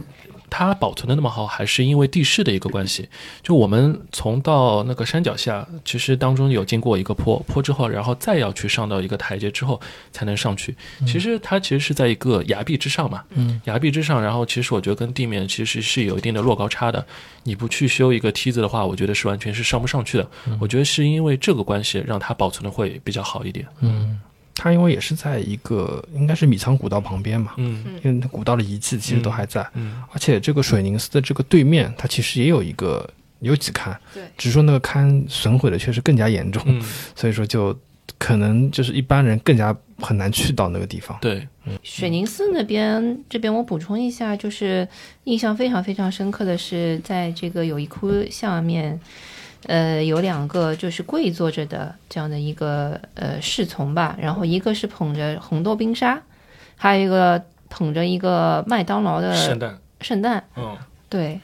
它保存的那么好，还是因为地势的一个关系。就我们从到那个山脚下，其实当中有经过一个坡，坡之后，然后再要去上到一个台阶之后才能上去。其实它其实是在一个崖壁之上嘛，嗯，崖壁之上，然后其实我觉得跟地面其实是有一定的落高差的。你不去修一个梯子的话，话，我觉得是完全是上不上去的。我觉得是因为这个关系，让它保存的会比较好一点。嗯，它因为也是在一个应该是米仓古道旁边嘛，嗯。因为它古道的遗迹其实都还在，嗯。而且这个水宁寺的这个对面，它其实也有一个有几龛，对。只是说那个龛损毁的确实更加严重，嗯，[LAUGHS] 所以说就可能就是一般人更加很难去到那个地方。对，嗯。水宁寺那边，这边我补充一下，就是印象非常非常深刻的是，在这个有一窟下面，呃，有两个就是跪坐着的这样的一个呃侍从吧，然后一个是捧着红豆冰沙，还有一个捧着一个麦当劳的圣诞，圣诞，嗯，对，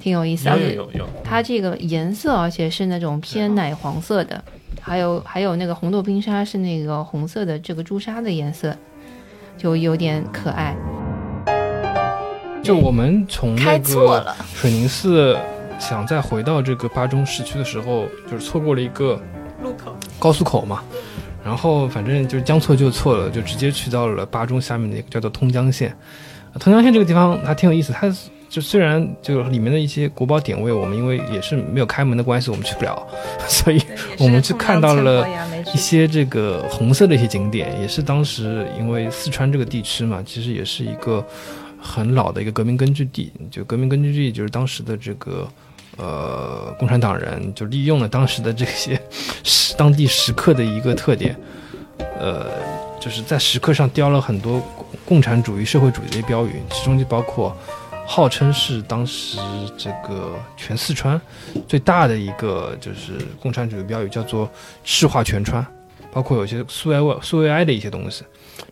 挺有意思，有有有有，它这个颜色，而且是那种偏奶黄色的，还有还有那个红豆冰沙是那个红色的这个朱砂的颜色，就有点可爱。就我们从那个了，水宁寺想再回到这个巴中市区的时候，就是错过了一个路口高速口嘛，然后反正就是将错就错了，就直接去到了巴中下面的一个叫做通江县。呃通江县这个地方还挺有意思，它就虽然就里面的一些国宝点位，我们因为也是没有开门的关系，我们去不了，[LAUGHS] 所以我们去看到了一些这个红色的一些景点，也是当时因为四川这个地区嘛，其实也是一个很老的一个革命根据地。就革命根据地，就是当时的这个呃共产党人就利用了当时的这些石当地石刻的一个特点，呃，就是在石刻上雕了很多共产主义、社会主义的标语，其中就包括。号称是当时这个全四川最大的一个就是共产主义标语，叫做“市化全川”，包括有些苏维埃苏维埃的一些东西。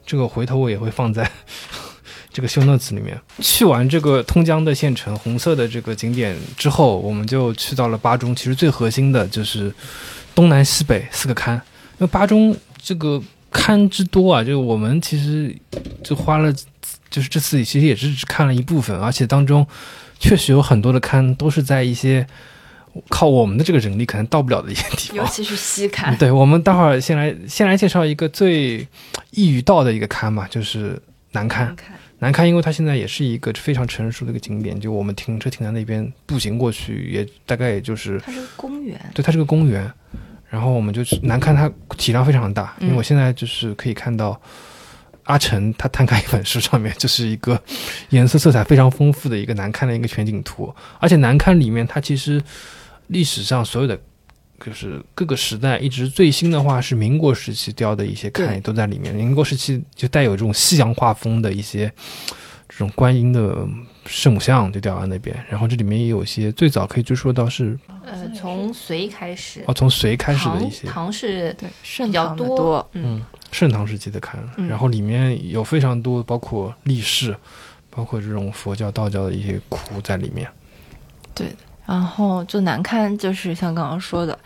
这个回头我也会放在这个修 notes 里面。去完这个通江的县城红色的这个景点之后，我们就去到了巴中。其实最核心的就是东南西北四个龛，因为巴中这个龛之多啊，就我们其实就花了。就是这次其实也是只看了一部分，而且当中确实有很多的龛都是在一些靠我们的这个人力可能到不了的一些地方。尤其是西坎，对，我们待会儿先来先来介绍一个最易于到的一个龛嘛，就是南龛。南龛因为它现在也是一个非常成熟的一个景点，就我们停车停在那边，步行过去也大概也就是它是个公园，对，它是个公园。然后我们就去南开，它体量非常大，因为我现在就是可以看到。阿成他摊开一本书，上面就是一个颜色色彩非常丰富的一个南开的一个全景图，而且南开里面它其实历史上所有的就是各个时代，一直最新的话是民国时期雕的一些龛也都在里面。民国时期就带有这种西洋画风的一些这种观音的圣母像就雕在那边，然后这里面也有一些最早可以追溯到是呃从隋开始，哦从隋开始的一些唐是对盛比较唐多，嗯。盛唐时期的龛，嗯然后里面有非常多，包括立式，包括这种佛教、道教的一些窟在里面。然后就难看，就是像刚刚说的，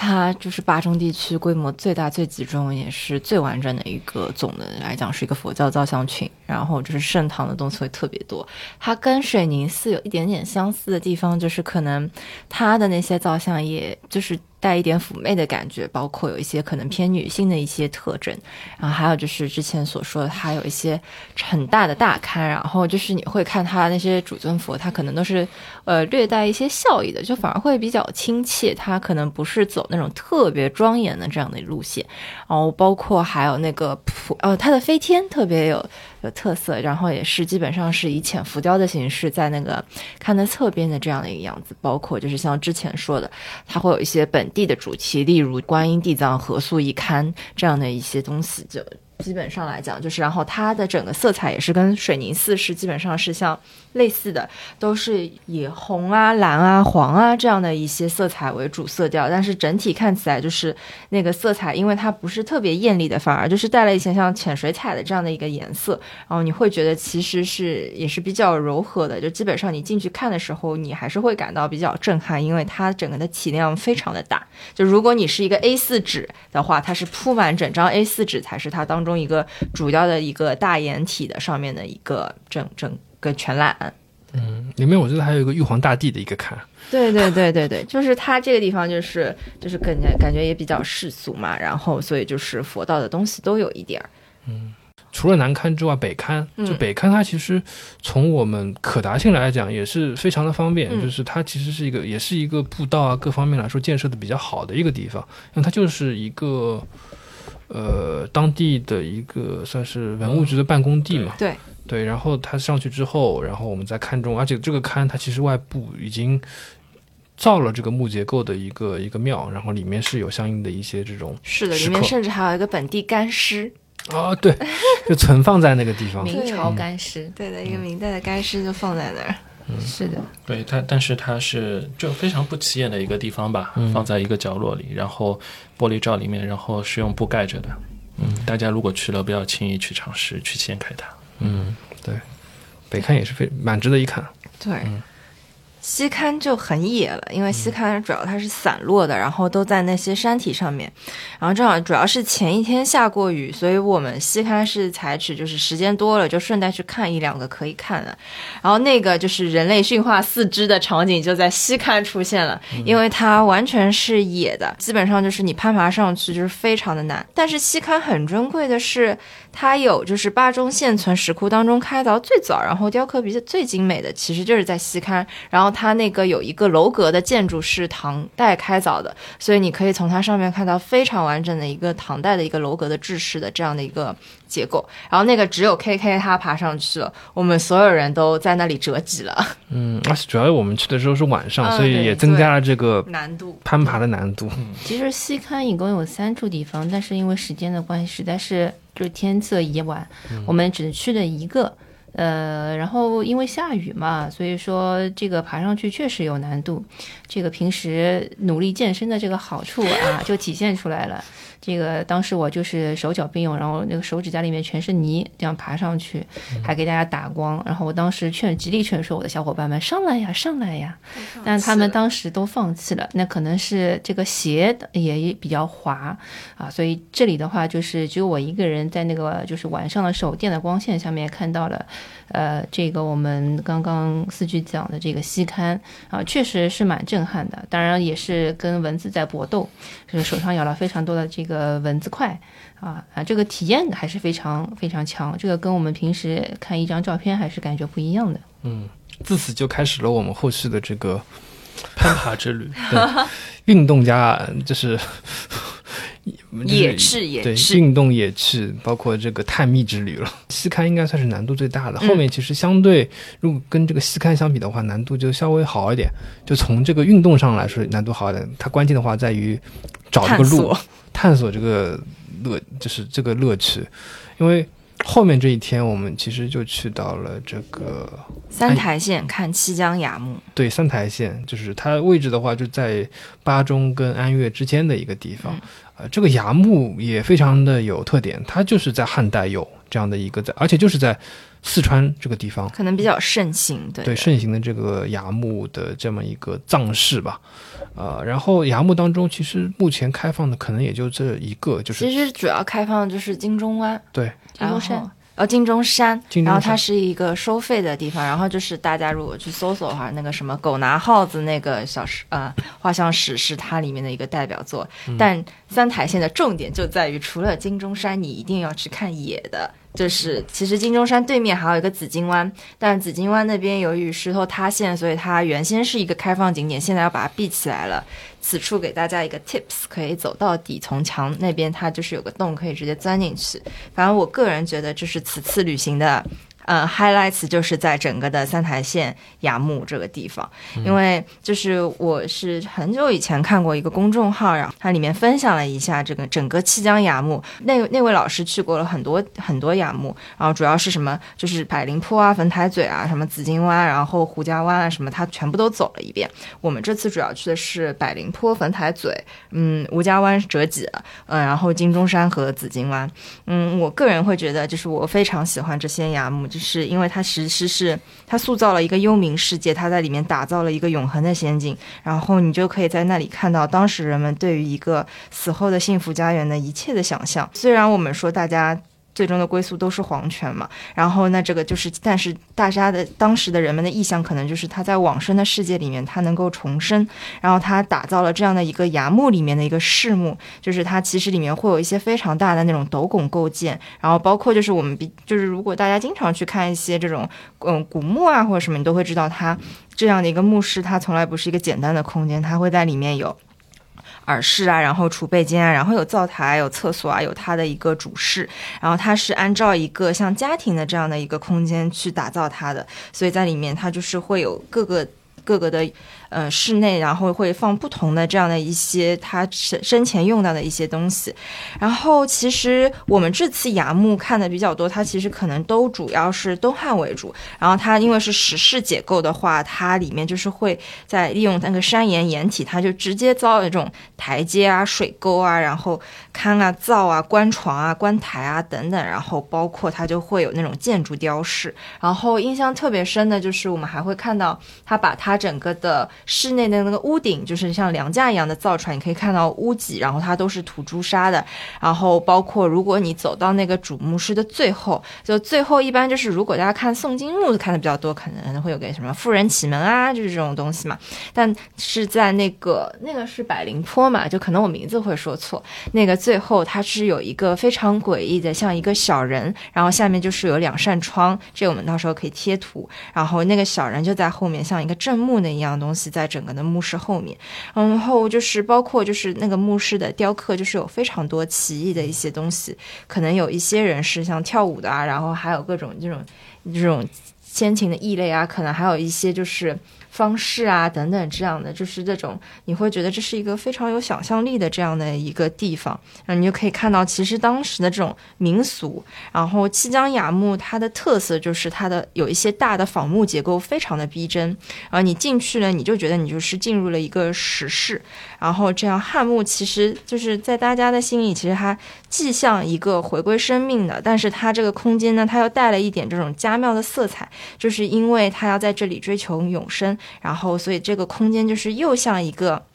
它就是巴中地区规模最大、最集中，也是最完整的一个总的来讲是一个佛教造像群。然后就是盛唐的东西会特别多。它跟水宁寺有一点点相似的地方，就是可能它的那些造像，也就是带一点妩媚的感觉，包括有一些可能偏女性的一些特征。然后还有就是之前所说的，它有一些很大的大龛，然后就是你会看它那些主尊佛，它可能都是呃略带一些笑意的，就反而会比较亲切。它可能不是走那种特别庄严的这样的路线。然后包括还有那个普呃，它的飞天特别有有特色，然后也是基本上是以浅浮雕的形式在那个看的侧边的这样的一个样子。包括就是像之前说的，它会有一些本地的主题，例如观音、地藏、合素一龛这样的一些东西，就基本上来讲就是，然后它的整个色彩也是跟水宁寺是基本上是像类似的，都是以红啊、蓝啊、黄啊这样的一些色彩为主色调，但是整体看起来就是那个色彩，因为它不是特别艳丽的，反而就是带了一些像浅水彩的这样的一个颜色，然后你会觉得其实是也是比较柔和的，就基本上你进去看的时候，你还是会感到比较震撼，因为它整个的体量非常的大。就如果你是一个 A 四纸的话，它是铺满整张 A 四纸才是它当中一个主要的一个大掩体的上面的一个整整个全览。嗯，里面我记得还有一个玉皇大帝的一个龛。对对对对对，[LAUGHS] 就是它这个地方就是就是感觉感觉也比较世俗嘛，然后所以就是佛道的东西都有一点儿。嗯除了南刊之外，北刊嗯就北刊，它其实从我们可达性来讲也是非常的方便，嗯就是它其实是一个也是一个步道啊各方面来说建设的比较好的一个地方，因为它就是一个呃当地的一个算是文物局的办公地嘛，对对，然后它上去之后，然后我们再看中，而且这个龛它其实外部已经。造了这个木结构的一个一个庙，然后里面是有相应的一些这种是的，里面甚至还有一个本地干尸，啊，对，就存放在那个地方。[LAUGHS] 明朝干尸，对的，一个明代的干尸就放在那儿。是的，对它，但是它是就非常不起眼的一个地方吧，嗯放在一个角落里，然后玻璃罩里面，然后是用布盖着的。嗯，大家如果去了，不要轻易去尝试去掀开它。嗯，对，北看也是非蛮值得一看。对，西刊就很野了，因为西刊主要它是散落的，然后都在那些山体上面，然后正好主要是前一天下过雨，所以我们西刊是采取就是时间多了就顺带去看一两个可以看的，然后那个就是人类驯化四肢的场景就在西刊出现了，因为它完全是野的，基本上就是你攀爬上去就是非常的难，但是西刊很珍贵的是。它有就是巴中现存石窟当中开凿最早，然后雕刻比较最精美的，其实就是在西龛。然后它那个有一个楼阁的建筑是唐代开凿的，所以你可以从它上面看到非常完整的一个唐代的一个楼阁的制式的这样的一个结构。然后那个只有 K K 他爬上去了，我们所有人都在那里折戟了，嗯，而且主要我们去的时候是晚上，嗯所以也增加了这个难度。攀爬的难度。其实西龛一共有三处地方，但是因为时间的关系，实在是就是天色已晚，我们只去了一个。呃，然后因为下雨嘛，所以说这个爬上去确实有难度。这个平时努力健身的这个好处啊，就体现出来了。这个当时我就是手脚并用，然后那个手指甲里面全是泥，这样爬上去，还给大家打光。然后我当时劝极力劝说我的小伙伴们上来呀，上来呀，但他们当时都放弃了。那可能是这个鞋也比较滑啊，所以这里的话就是只有我一个人在那个就是晚上的手电的光线下面看到了，呃，这个我们刚刚四句讲的这个西刊啊，确实是蛮震撼的。当然也是跟蚊子在搏斗，就是手上咬了非常多的这个蚊子块啊啊，这个体验还是非常非常强。这个跟我们平时看一张照片还是感觉不一样的。嗯，自此就开始了我们后续的这个攀爬之旅，[LAUGHS] 运动加 [LAUGHS] 就是野对，运动野趣，包括这个探秘之旅了。西刊应该算是难度最大的，嗯后面其实相对如果跟这个西刊相比的话，难度就稍微好一点。就从这个运动上来说，难度好一点。它关键的话在于找这个路探索，探索这个乐，就是这个乐趣。因为后面这一天，我们其实就去到了这个三台县看七江崖墓，对三台县，就是它位置的话就在巴中跟安岳之间的一个地方。嗯呃，这个崖墓也非常的有特点，它就是在汉代有这样的一个在，而且就是在四川这个地方。可能比较盛行，对对盛行的这个崖墓的这么一个葬式吧，呃，然后崖墓当中，其实目前开放的可能也就这一个，就是其实主要开放的就是金钟湾，对然后金钟山。呃，金钟山，然后它是一个收费的地方，然后就是大家如果去搜索的话，那个什么狗拿耗子那个小史呃画像史是它里面的一个代表作。嗯但三台县的重点就在于，除了金钟山，你一定要去看野的。就是其实金钟山对面还有一个紫金湾，但紫金湾那边由于石头塌陷，所以它原先是一个开放景点，现在要把它闭起来了。此处给大家一个 tips，可以走到底，从墙那边它就是有个洞，可以直接钻进去。反正我个人觉得，这是此次旅行的。呃，highlights 就是在整个的三台县崖墓这个地方，因为就是我是很久以前看过一个公众号，然后它里面分享了一下这个整个七江崖墓，那那位老师去过了很多很多崖墓，然后主要是什么就是百灵坡啊、坟台嘴啊、什么紫金湾，然后胡家湾啊什么，他全部都走了一遍。我们这次主要去的是百灵坡、坟台嘴，嗯，吴家湾折戟，嗯，然后金钟山和紫金湾。嗯，我个人会觉得，就是我非常喜欢这些崖墓，就是因为它其实是它塑造了一个幽冥世界，它在里面打造了一个永恒的仙境，然后你就可以在那里看到当时人们对于一个死后的幸福家园的一切的想象。虽然我们说大家。最终的归宿都是黄泉嘛。然后那这个就是，但是大家的当时的人们的意向可能就是他在往生的世界里面他能够重生，然后他打造了这样的一个崖墓里面的一个室墓，就是它其实里面会有一些非常大的那种斗拱构件，然后包括就是我们比就是如果大家经常去看一些这种嗯古墓啊或者什么，你都会知道它这样的一个墓室，它从来不是一个简单的空间，它会在里面有。耳饰啊，然后储备间啊，然后有灶台、有厕所啊，有它的一个主室，然后它是按照一个像家庭的这样的一个空间去打造它的，所以在里面它就是会有各个各个的。呃，室内然后会放不同的这样的一些他生生前用到的一些东西，然后其实我们这次崖墓看的比较多，它其实可能都主要是东汉为主，然后它因为是石室结构的话，它里面就是会在利用那个山岩岩体，它就直接造那种台阶啊、水沟啊，然后龛啊、灶啊、棺床啊、棺台啊等等，然后包括它就会有那种建筑雕饰，然后印象特别深的就是我们还会看到它把它整个的。室内的那个屋顶就是像梁架一样的造出来，你可以看到屋脊，然后它都是涂朱砂的。然后包括如果你走到那个主墓室的最后，就最后一般就是如果大家看宋金墓看的比较多，可能会有个什么妇人启门啊，就是这种东西嘛。但是在那个那个是百灵坡嘛，就可能我名字会说错。那个最后它是有一个非常诡异的，像一个小人，然后下面就是有两扇窗，这我们到时候可以贴图。然后那个小人就在后面，像一个正墓那一样东西。在整个的墓室后面，然后就是包括就是那个墓室的雕刻，就是有非常多奇异的一些东西，可能有一些人是像跳舞的啊，然后还有各种这种这种先秦的异类啊，可能还有一些就是。方式啊，等等，这样的就是这种，你会觉得这是一个非常有想象力的这样的一个地方，然后你就可以看到，其实当时的这种民俗，然后七江雅墓它的特色就是它的有一些大的仿木结构，非常的逼真，然后你进去了，你就觉得你就是进入了一个石室，然后这样汉墓其实就是在大家的心里，其实它既像一个回归生命的，但是它这个空间呢，它又带了一点这种家庙的色彩，就是因为它要在这里追求永生。然后，所以这个空间就是又像一个。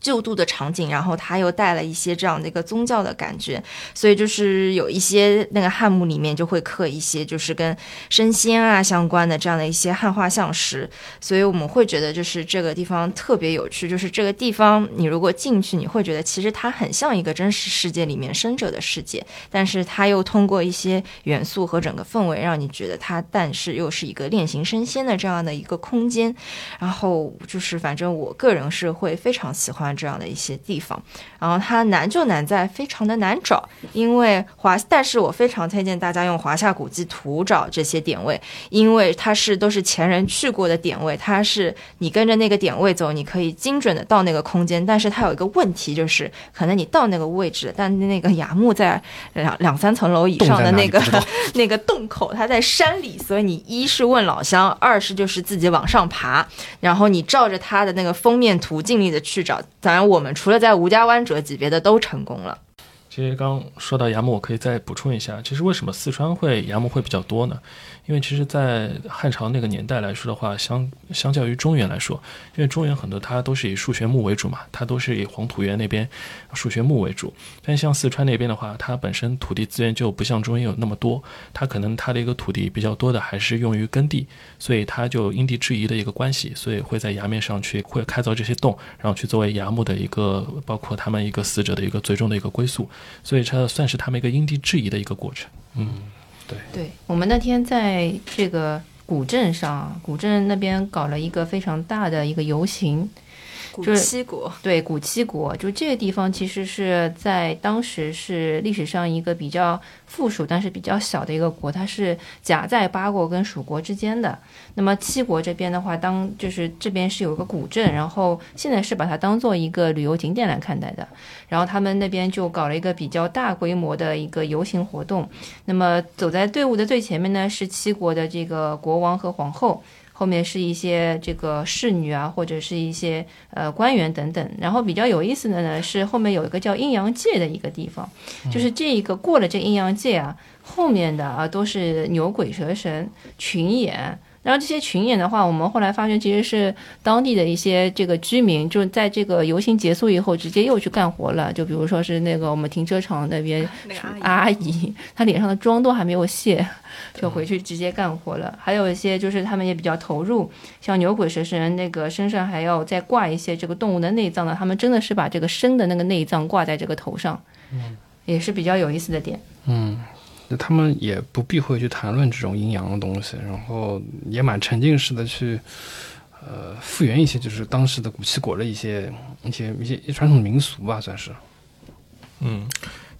救度的场景，然后它又带了一些这样的一个宗教的感觉，所以就是有一些那个汉墓里面就会刻一些就是跟升仙啊相关的这样的一些汉画像石，所以我们会觉得就是这个地方特别有趣，就是这个地方你如果进去，你会觉得其实它很像一个真实世界里面生者的世界，但是它又通过一些元素和整个氛围让你觉得它，但是又是一个练行升仙的这样的一个空间，然后就是反正我个人是会非常喜欢。这样的一些地方，然后它难就难在非常的难找，因为华，但是我非常推荐大家用华夏古迹图找这些点位，因为它是都是前人去过的点位，它是你跟着那个点位走，你可以精准的到那个空间，但是它有一个问题就是，可能你到那个位置，但那个崖墓在两两三层楼以上的那个 [LAUGHS] 那个洞口，它在山里，所以你一是问老乡，二是就是自己往上爬，然后你照着它的那个封面图尽力的去找。当然，我们除了在吴家湾折级，别的都成功了。其实刚说到崖墓，我可以再补充一下，其实为什么四川会崖墓会比较多呢？因为其实，在汉朝那个年代来说的话，相相较于中原来说，因为中原很多它都是以数学墓为主嘛，它都是以黄土原那边数学墓为主。但像四川那边的话，它本身土地资源就不像中原有那么多，它可能它的一个土地比较多的还是用于耕地，所以它就因地制宜的一个关系，所以会在崖面上去会开凿这些洞，然后去作为崖墓的一个，包括他们一个死者的一个最终的一个归宿，所以它算是他们一个因地制宜的一个过程。嗯。对，我们那天在这个古镇上，古镇那边搞了一个非常大的一个游行。古七国对古七国，就这个地方其实是在当时是历史上一个比较附属但是比较小的一个国，它是夹在八国跟蜀国之间的。那么七国这边的话，当就是这边是有个古镇，然后现在是把它当做一个旅游景点来看待的。然后他们那边就搞了一个比较大规模的一个游行活动。那么走在队伍的最前面呢，是七国的这个国王和皇后。后面是一些这个侍女啊，或者是一些呃官员等等。然后比较有意思的呢，是后面有一个叫阴阳界的一个地方，就是这一个过了这阴阳界啊，后面的啊都是牛鬼蛇神群演。然后这些群演的话，我们后来发现其实是当地的一些这个居民，就在这个游行结束以后，直接又去干活了。就比如说是那个我们停车场 [LAUGHS] 那边阿姨她脸上的妆都还没有卸，[LAUGHS] 就回去直接干活了。还有一些就是他们也比较投入，像牛鬼蛇神那个身上还要再挂一些这个动物的内脏的，他们真的是把这个生的那个内脏挂在这个头上，嗯也是比较有意思的点。嗯，那就他们也不避讳去谈论这种阴阳的东西，然后也蛮沉浸式的去，呃，复原一些就是当时的古七国的一些一些一些传统民俗吧，算是。嗯，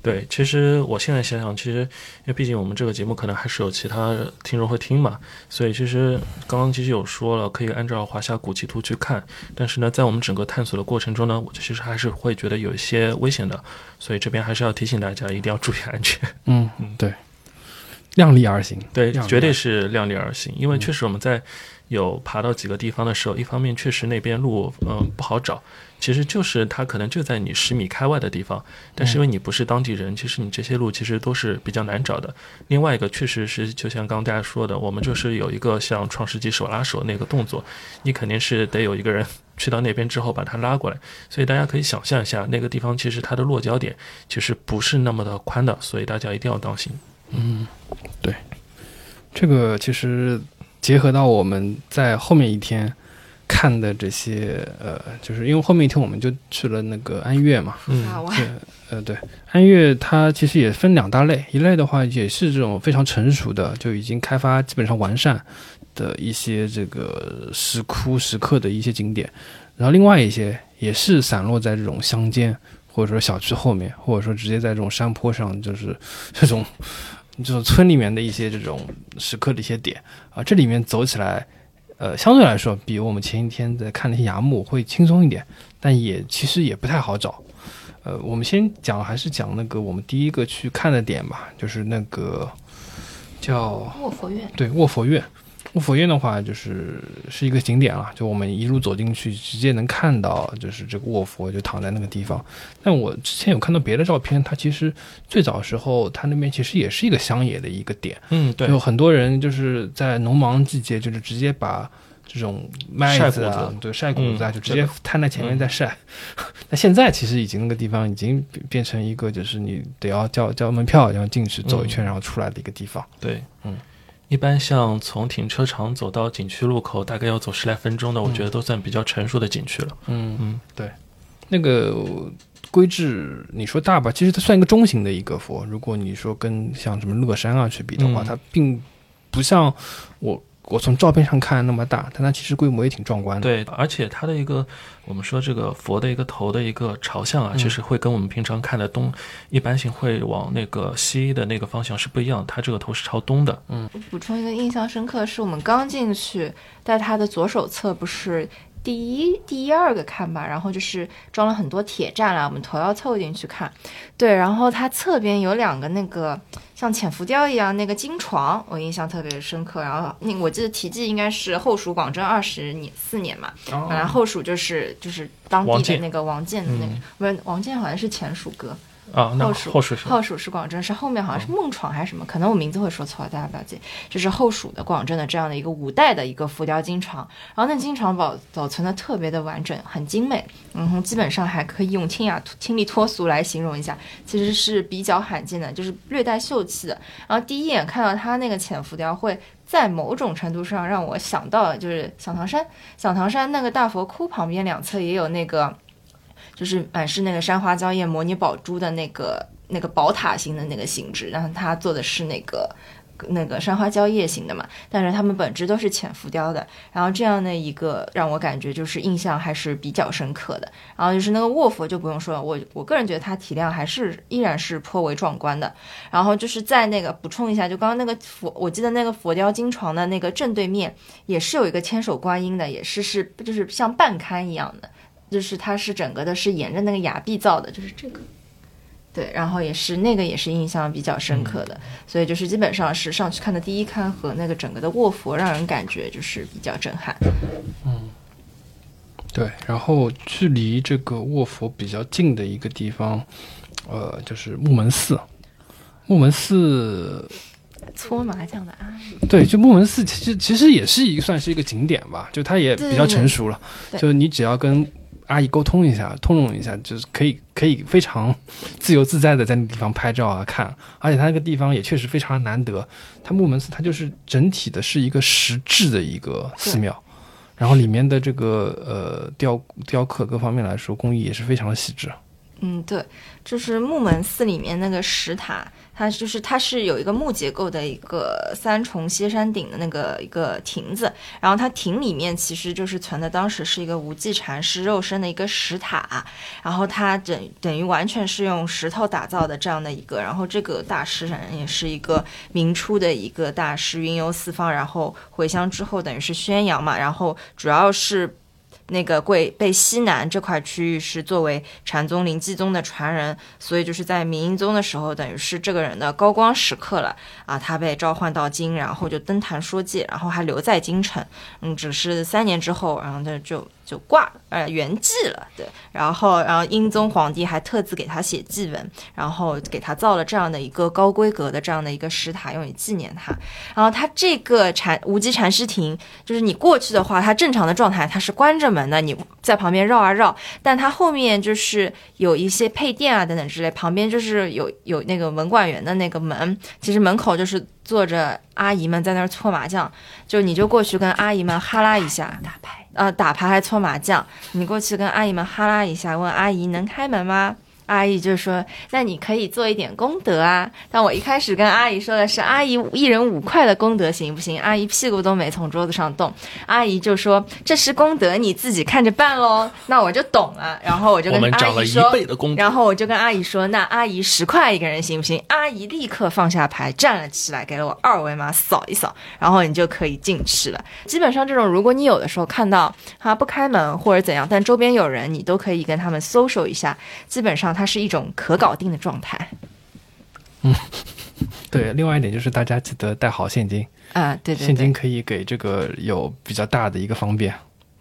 对，其实我现在想想，其实因为毕竟我们这个节目可能还是有其他听众会听嘛，所以其实刚刚其实有说了，可以按照华夏古籍图去看，但是呢，在我们整个探索的过程中呢，我其实还是会觉得有一些危险的，所以这边还是要提醒大家一定要注意安全。嗯嗯，对，量力而行。对，绝对是量力而行，因为确实我们在有爬到几个地方的时候，一方面确实那边路嗯、不好找，其实就是它可能就在你十米开外的地方，但是因为你不是当地人，其实你这些路其实都是比较难找的。另外一个确实是就像刚刚大家说的，我们就是有一个像创世纪手拉手那个动作，你肯定是得有一个人去到那边之后把它拉过来，所以大家可以想象一下那个地方其实它的落脚点其实不是那么的宽的，所以大家一定要当心。嗯，对，这个其实结合到我们在后面一天看的这些，呃，就是因为后面一天我们就去了那个安岳嘛，嗯对，呃，对，安岳它其实也分两大类，一类的话也是这种非常成熟的，就已经开发基本上完善的一些这个石窟石刻的一些景点，然后另外一些也是散落在这种乡间或者说小区后面，或者说直接在这种山坡上，就是 [LAUGHS] 这种这种村里面的一些这种石刻的一些点啊，这里面走起来。呃，相对来说，比我们前一天在看那些崖墓会轻松一点，但也其实也不太好找。呃，我们先讲还是讲那个我们第一个去看的点吧，就是那个叫卧佛院，对卧佛院。卧佛院的话，就是是一个景点了，就我们一路走进去，直接能看到就是这个卧佛就躺在那个地方。但我之前有看到别的照片，它其实最早时候它那边其实也是一个乡野的一个点。嗯，对，有很多人就是在农忙季节，就是直接把这种麦子啊对，晒谷子啊，嗯就直接摊在前面再晒。[LAUGHS] 那现在其实已经那个地方已经变变成一个，就是你得要交交门票，然后进去走一圈，然后出来的一个地方。对，嗯，一般像从停车场走到景区路口，大概要走十来分钟的，我觉得都算比较成熟的景区了。嗯嗯，对，那个规制你说大吧，其实它算一个中型的一个佛。如果你说跟像什么乐山啊去比的话，嗯它并不像我我从照片上看那么大，但它其实规模也挺壮观的。对，而且它的一个我们说这个佛的一个头的一个朝向啊，嗯其实会跟我们平常看的东一般性会往那个西的那个方向是不一样，它这个头是朝东的。嗯，我补充一个印象深刻，是我们刚进去，在它的左手侧不是第一、第一二个看吧，然后就是装了很多铁栅栏，我们头要凑进去看。对，然后它侧边有两个那个像潜伏雕一样那个金床，我印象特别深刻。然后那我记得题记应该是后蜀广政二十年四年嘛，哦本来后蜀就是就是当地的那个王建的那个，嗯不是王建好像是前蜀歌。啊，那后蜀后蜀是后蜀是广政，是后面好像是孟闯还是什么，可能我名字会说错，大家不要介意。这是后蜀的广政的这样的一个五代的一个浮雕金床，然后那金床保保存的特别的完整，很精美，嗯哼，基本上还可以用清雅清丽脱俗来形容一下，其实是比较罕见的，就是略带秀气的。然后第一眼看到它那个浅浮雕会。在某种程度上让我想到，就是响堂山，响堂山那个大佛窟旁边两侧也有那个就是满是那个山花蕉叶模拟宝珠的那个那个宝塔形的那个形制，然后它做的是那个那个山花蕉叶型的嘛，但是它们本质都是浅浮雕的。然后这样的一个让我感觉就是印象还是比较深刻的。然后就是那个卧佛就不用说了，我我个人觉得它体量还是依然是颇为壮观的。然后就是在那个补充一下，就刚刚那个佛，我记得那个佛雕金床的那个正对面也是有一个千手观音的，也是是就是像半龛一样的。就是它是整个的是沿着那个崖壁造的，就是这个，对，然后也是那个也是印象比较深刻的，所以就是基本上是上去看的第一龛和那个整个的卧佛，让人感觉就是比较震撼。嗯。对，然后距离这个卧佛比较近的一个地方，呃，就是木门寺。木门寺搓麻将的阿姨，对，就木门寺其实其实也是一个算是一个景点吧，就它也比较成熟了，对。就你只要跟阿姨沟通一下，通融一下，就是可以可以非常自由自在的在那地方拍照啊看，而且它那个地方也确实非常难得，它木门寺它就是整体的是一个石质的一个寺庙。然后里面的这个呃雕雕刻各方面来说，工艺也是非常的细致。嗯，对，就是木门寺里面那个石塔，它就是它是有一个木结构的一个三重歇山顶的那个一个亭子，然后它亭里面其实就是存的当时是一个无忌禅师肉身的一个石塔，然后它等等于完全是用石头打造的这样的一个，然后这个大师人也是一个明初的一个大师，云游四方，然后回乡之后等于是宣扬嘛，然后主要是。那个贵被西南这块区域是作为禅宗灵济宗的传人，所以就是在明英宗的时候，等于是这个人的高光时刻了啊，他被召唤到京，然后就登坛说戒，然后还留在京城，嗯，只是三年之后，然后他就就挂了，呃，圆寂了，对，然后然后英宗皇帝还特自给他写祭文，然后给他造了这样的一个高规格的这样的一个石塔，用于纪念他。然后他这个禅无极禅师亭，就是你过去的话，它正常的状态它是关着门的，你在旁边绕啊绕，但它后面就是有一些配电啊等等之类，旁边就是有有那个文管员的那个门，其实门口就是坐着阿姨们在那儿搓麻将，就你就过去跟阿姨们哈拉一下，打牌呃、打牌还搓麻将，你过去跟阿姨们哈拉一下，问阿姨能开门吗？阿姨就说：“那你可以做一点功德啊。”但我一开始跟阿姨说的是：“阿姨一人五块的功德行不行？”阿姨屁股都没从桌子上动，阿姨就说：“这是功德，你自己看着办喽。”那我就懂了，然后我就跟我们涨了一阿姨说。倍的功德。然后我就跟阿姨说：“那阿姨十块一个人行不行？”阿姨立刻放下牌，站了起来，给了我二维码扫一扫，然后你就可以进去了。基本上这种，如果你有的时候看到他不开门或者怎样，但周边有人，你都可以跟他们 social 一下。基本上它是一种可搞定的状态嗯对，另外一点就是大家记得带好现金，啊，对对现金可以给这个有比较大的一个方便。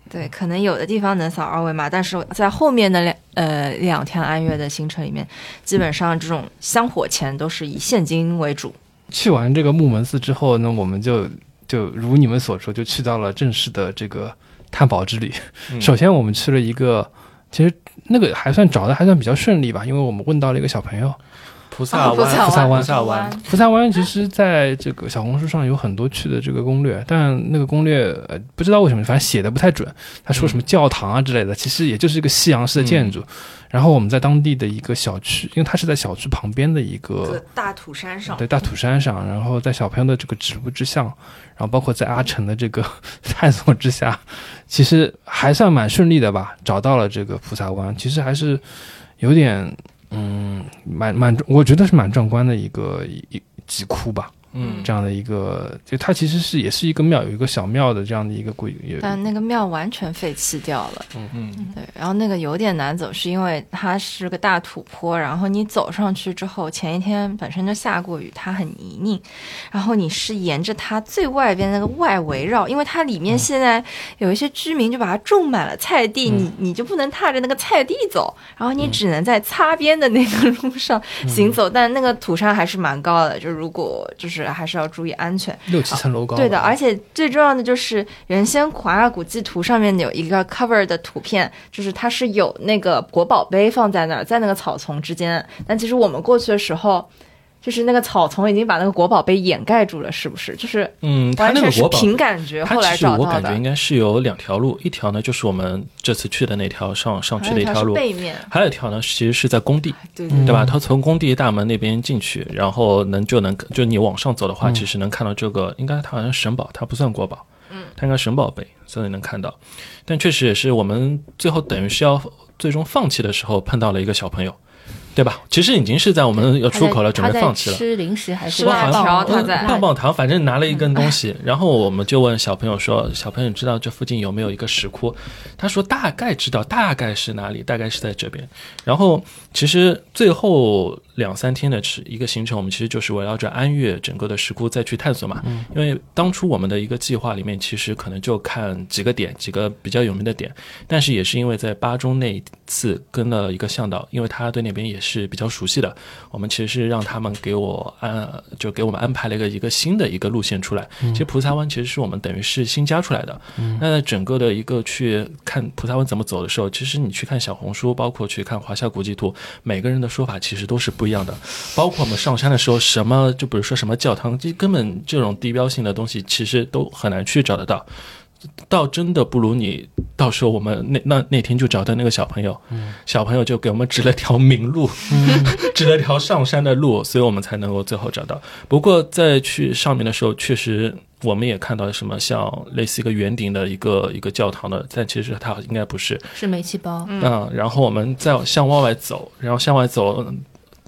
对，可能有的地方能扫二维码，但是在后面的两呃两天安岳的行程里面，基本上这种香火钱都是以现金为主。去完这个木门寺之后呢，我们就就如你们所说，就去到了正式的这个探宝之旅。嗯首先，我们去了一个，其实那个还算找的还算比较顺利吧，因为我们问到了一个小朋友。菩萨湾，哦菩萨湾菩萨湾，菩萨湾其实在这个小红书上有很多去的这个攻略，但那个攻略呃不知道为什么，反正写的不太准。他说什么教堂啊之类的，其实也就是一个西洋式的建筑。然后我们在当地的一个小区，因为它是在小区旁边的一个大土山上对大土山上，然后在小朋友的这个指路之下，然后包括在阿成的这个 [LAUGHS] 探索之下，其实还算蛮顺利的吧，找到了这个菩萨湾，其实还是有点嗯，蛮蛮，我觉得是蛮壮观的一个一几窟吧，嗯，这样的一个，就它其实是也是一个庙，有一个小庙的这样的一个规，也但那个庙完全废弃掉了。嗯嗯，对，然后那个有点难走，是因为它是个大土坡，然后你走上去之后，前一天本身就下过雨，它很泥泞，然后你是沿着它最外边那个外围绕，因为它里面现在有一些居民就把它种满了菜地，你你就不能踏着那个菜地走，然后你只能在擦边的那个路上行走，但那个土山还是蛮高的，就如果就是还是要注意安全。六七层楼高吧，对的，而且最重要的就是原先华夏古迹图上面有一个 cover 的图片，就是它是有那个国宝碑放在那儿，在那个草丛之间。但其实我们过去的时候，就是那个草丛已经把那个国宝被掩盖住了，是不是？就是嗯，它完全是那个国宝，凭感觉后来其实我找到的。感觉应该是有两条路，一条呢就是我们这次去的那条上上去的一条路，背面，还有一条呢其实是在工地，对嗯对吧？它从工地大门那边进去，然后能就能就你往上走的话，嗯其实能看到这个，应该它好像是神宝，它不算国宝，嗯，它应该神宝贝，所以能看到。但确实也是我们最后等于是要最终放弃的时候碰到了一个小朋友，对吧？其实已经是在我们要出口了，准备放弃了。吃零食还是吃辣条他在嗯棒棒糖，反正拿了一根东西，然后我们就问小朋友说：“小朋友，知道这附近有没有一个石窟？”他说：“大概知道，大概是哪里，大概是在这边。”然后其实最后两三天的吃一个行程，我们其实就是围绕着安岳整个的石窟再去探索嘛。因为当初我们的一个计划里面，其实可能就看几个点，几个比较有名的点，但是也是因为在巴中那一次跟了一个向导，因为他对那边也是比较熟悉的，我们其实是让他们给我安，就给我们安排了一个一个新的一个路线出来。其实菩萨湾其实是我们等于是新加出来的。那整个的一个去看菩萨湾怎么走的时候，其实你去看小红书，包括去看华夏国际图，每个人的说法其实都是不一样的。包括我们上山的时候，什么就比如说什么教堂，这根本这种地标性的东西，其实都很难去找得到。倒真的不如你，到时候我们那那那天就找到那个小朋友，小朋友就给我们指了条明路，[LAUGHS] 指了条上山的路，所以我们才能够最后找到。不过在去上面的时候，确实我们也看到什么像类似一个圆顶的一个一个教堂的，但其实它应该不是。是煤气包。嗯，然后我们再向往外走，然后向外走。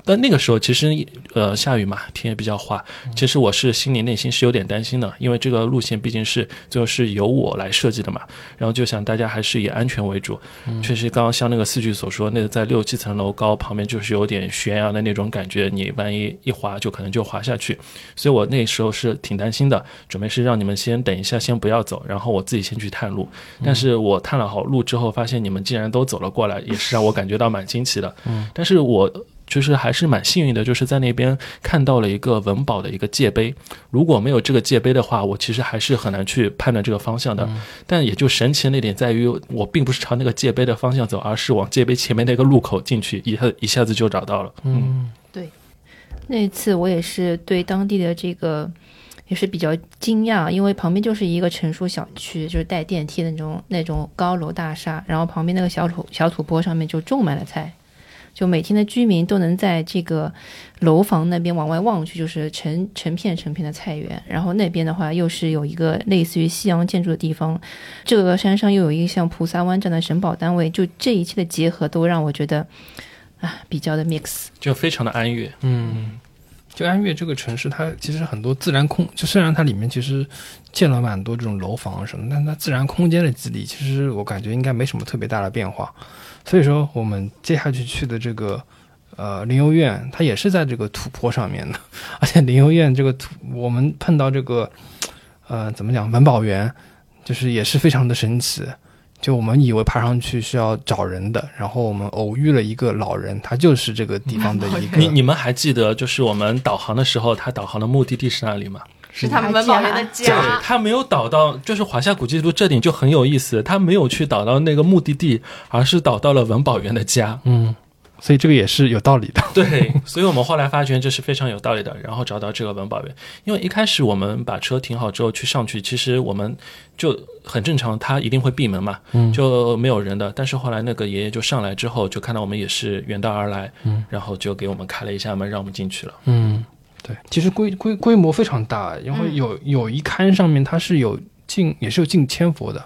但那个时候其实呃下雨嘛，天也比较滑。其实我是心里内心是有点担心的，因为这个路线毕竟是最后是由我来设计的嘛。然后就想大家还是以安全为主。确实，刚刚像那个四句所说，那个在六七层楼高旁边就是有点悬崖的那种感觉，你万一一滑就可能就滑下去。所以我那时候是挺担心的，准备是让你们先等一下，先不要走，然后我自己先去探路。但是我探了好路之后，发现你们竟然都走了过来，也是让我感觉到蛮惊奇的。嗯，但是我。就是还是蛮幸运的，就是在那边看到了一个文保的一个界碑。如果没有这个界碑的话，我其实还是很难去判断这个方向的。但也就神奇的那点在于，我并不是朝那个界碑的方向走，而是往界碑前面那个路口进去，一下一下子就找到了。嗯，对。那次我也是对当地的这个也是比较惊讶，因为旁边就是一个成熟小区，就是带电梯的那种那种高楼大厦，然后旁边那个小土小土坡上面就种满了菜。就每天的居民都能在这个楼房那边往外望去，就是成成片成片的菜园。然后那边的话，又是有一个类似于西洋建筑的地方。这个山上又有一个像菩萨湾这样的神保单位，就这一切的结合，都让我觉得啊，比较的 mix，就非常的安悦。嗯，就安岳这个城市，它其实很多自然空，就虽然它里面其实建了蛮多这种楼房什么，但它自然空间的肌理，其实我感觉应该没什么特别大的变化。所以说，我们接下去去的这个，呃，灵游院，它也是在这个土坡上面的，[LAUGHS] 而且灵游院这个土，我们碰到这个，呃，怎么讲，文保员，就是也是非常的神奇。就我们以为爬上去是要找人的，然后我们偶遇了一个老人，他就是这个地方的一个。[LAUGHS] 你你们还记得，就是我们导航的时候，他导航的目的地是哪里吗？是他们文保员的家，他没有导到，就是华夏古迹路这点就很有意思，他没有去导到那个目的地，而是导到了文保员的家。嗯，所以这个也是有道理的。对，所以我们后来发觉这是非常有道理的，然后找到这个文保员，因为一开始我们把车停好之后去上去，其实我们就很正常，他一定会闭门嘛，就没有人的。但是后来那个爷爷就上来之后，就看到我们也是远道而来，嗯，然后就给我们开了一下门，让我们进去了。嗯。对，其实规规规模非常大，因为有有一龛上面它是有近，也是有近千佛的。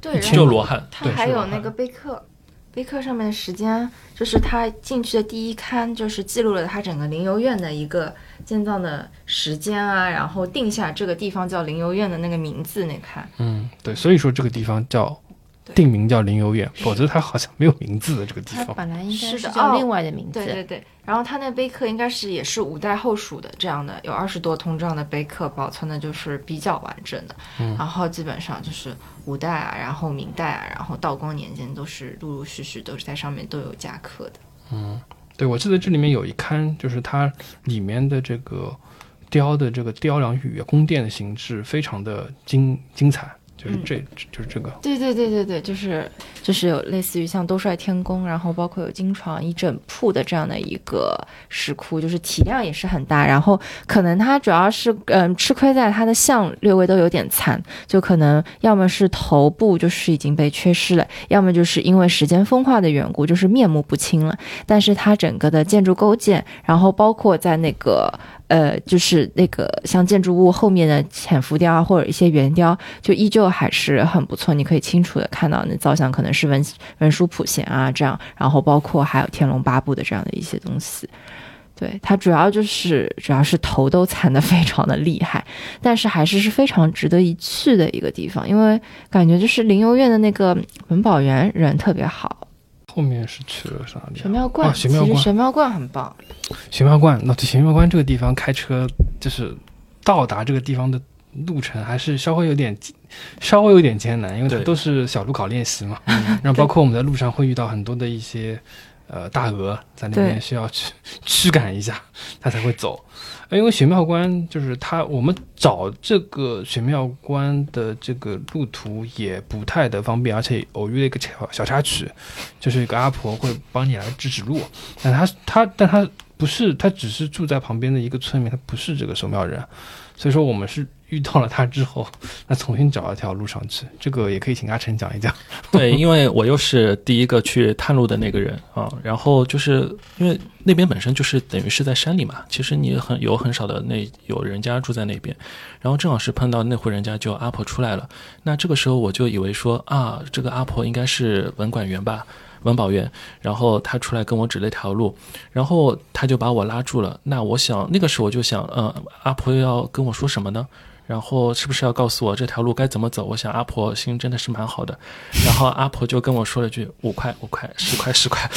对，就罗汉。它还有那个碑刻，碑刻上面的时间，就是他进去的第一龛，就是记录了他整个灵游院的一个建造的时间啊，然后定下这个地方叫灵游院的那个名字那龛。嗯，对，所以说这个地方叫。定名叫林有远，否则它好像没有名字的这个地方。它本来应该是叫另外的名字。对对对，然后它那碑刻应该是也是五代后蜀的这样的，有二十多通这样的碑刻，保存的就是比较完整的。嗯。然后基本上就是五代啊，然后明代啊，然后道光年间都是陆陆续续都是在上面都有加刻的。嗯，对，我记得这里面有一刊，就是它里面的这个雕的这个雕梁玉宇宫殿的形制非常的精精彩。就是这，就是这个。对对对对对，就是就是有类似于像兜率天宫，然后包括有金床一整铺的这样的一个石窟，就是体量也是很大。然后可能它主要是嗯吃亏在它的像略微都有点残，就可能要么是头部就是已经被缺失了，要么就是因为时间风化的缘故，就是面目不清了。但是它整个的建筑构建，然后包括在那个。呃，就是那个像建筑物后面的浅浮雕啊，或者一些圆雕，就依旧还是很不错。你可以清楚的看到，那造像可能是文文殊普贤啊这样，然后包括还有天龙八部的这样的一些东西。对，它主要就是主要是头都残的非常的厉害，但是还是是非常值得一去的一个地方，因为感觉就是灵游院的那个文保员人特别好。后面是去了啥地方？玄妙观，玄妙观，玄妙观很棒。玄妙观，那对玄妙观这个地方开车，就是到达这个地方的路程还是稍微有点，稍微有点艰难，因为它都是小路考练习嘛。[LAUGHS] 然后包括我们在路上会遇到很多的一些呃大鹅在那边需要去驱赶一下，它才会走。因为玄妙观就是他，我们找这个玄妙观的这个路途也不太的方便，而且偶遇了一个小小插曲，就是一个阿婆会帮你来指指路，但她她但她不是，她只是住在旁边的一个村民，她不是这个守庙人，所以说我们是遇到了他之后，[LAUGHS] 那重新找一条路上去，这个也可以请阿成讲一讲。对，因为我又是第一个去探路的那个人啊，然后就是因为那边本身就是等于是在山里嘛，其实你很有很少的那有人家住在那边，然后正好是碰到那户人家就阿婆出来了，那这个时候我就以为说啊，这个阿婆应该是文管员吧。文保员，然后他出来跟我指了一条路，然后他就把我拉住了。那我想那个时候我就想，嗯，阿婆又要跟我说什么呢？然后是不是要告诉我这条路该怎么走？我想阿婆心真的是蛮好的。然后阿婆就跟我说了句五块五块十块十块，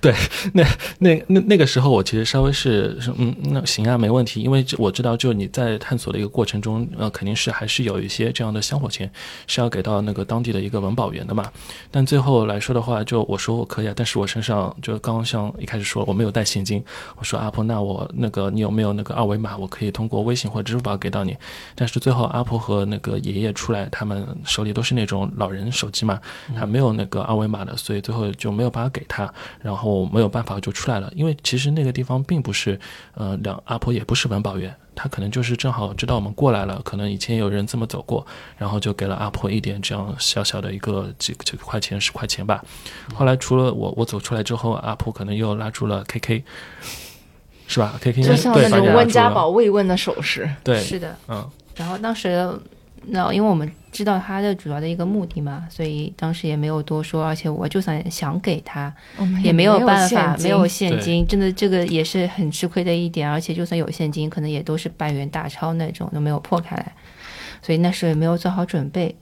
[LAUGHS] 对，那那那那个时候我其实稍微是是嗯那行啊没问题，因为我知道就你在探索的一个过程中，呃肯定是还是有一些这样的香火钱是要给到那个当地的一个文保员的嘛。但最后来说的话，就我说我可以啊，但是我身上就刚刚像一开始说我没有带现金，我说阿婆那我那个你有没有那个二维码，我可以通过微信或者支付宝给到你。但是最后阿婆和那个爷爷出来，他们手里都是那种老人手机嘛，还没有那个二维码的，所以最后就没有办法给他，然后没有办法就出来了。因为其实那个地方并不是，呃，两阿婆也不是文保员，他可能就是正好知道我们过来了，可能以前有人这么走过，然后就给了阿婆一点这样小小的一个几几块钱十块钱吧。后来除了我我走出来之后，阿婆可能又拉住了 KK。是吧？KK 就像那种温家宝慰问的手势。对，是的。嗯，然后当时，那因为我们知道他的主要的一个目的嘛，所以当时也没有多说，而且我就算想给他，也没有办法，没有现金，真的这个也是很吃亏的一点。而且就算有现金，可能也都是百元大钞那种，都没有破开来，所以那时候也没有做好准备。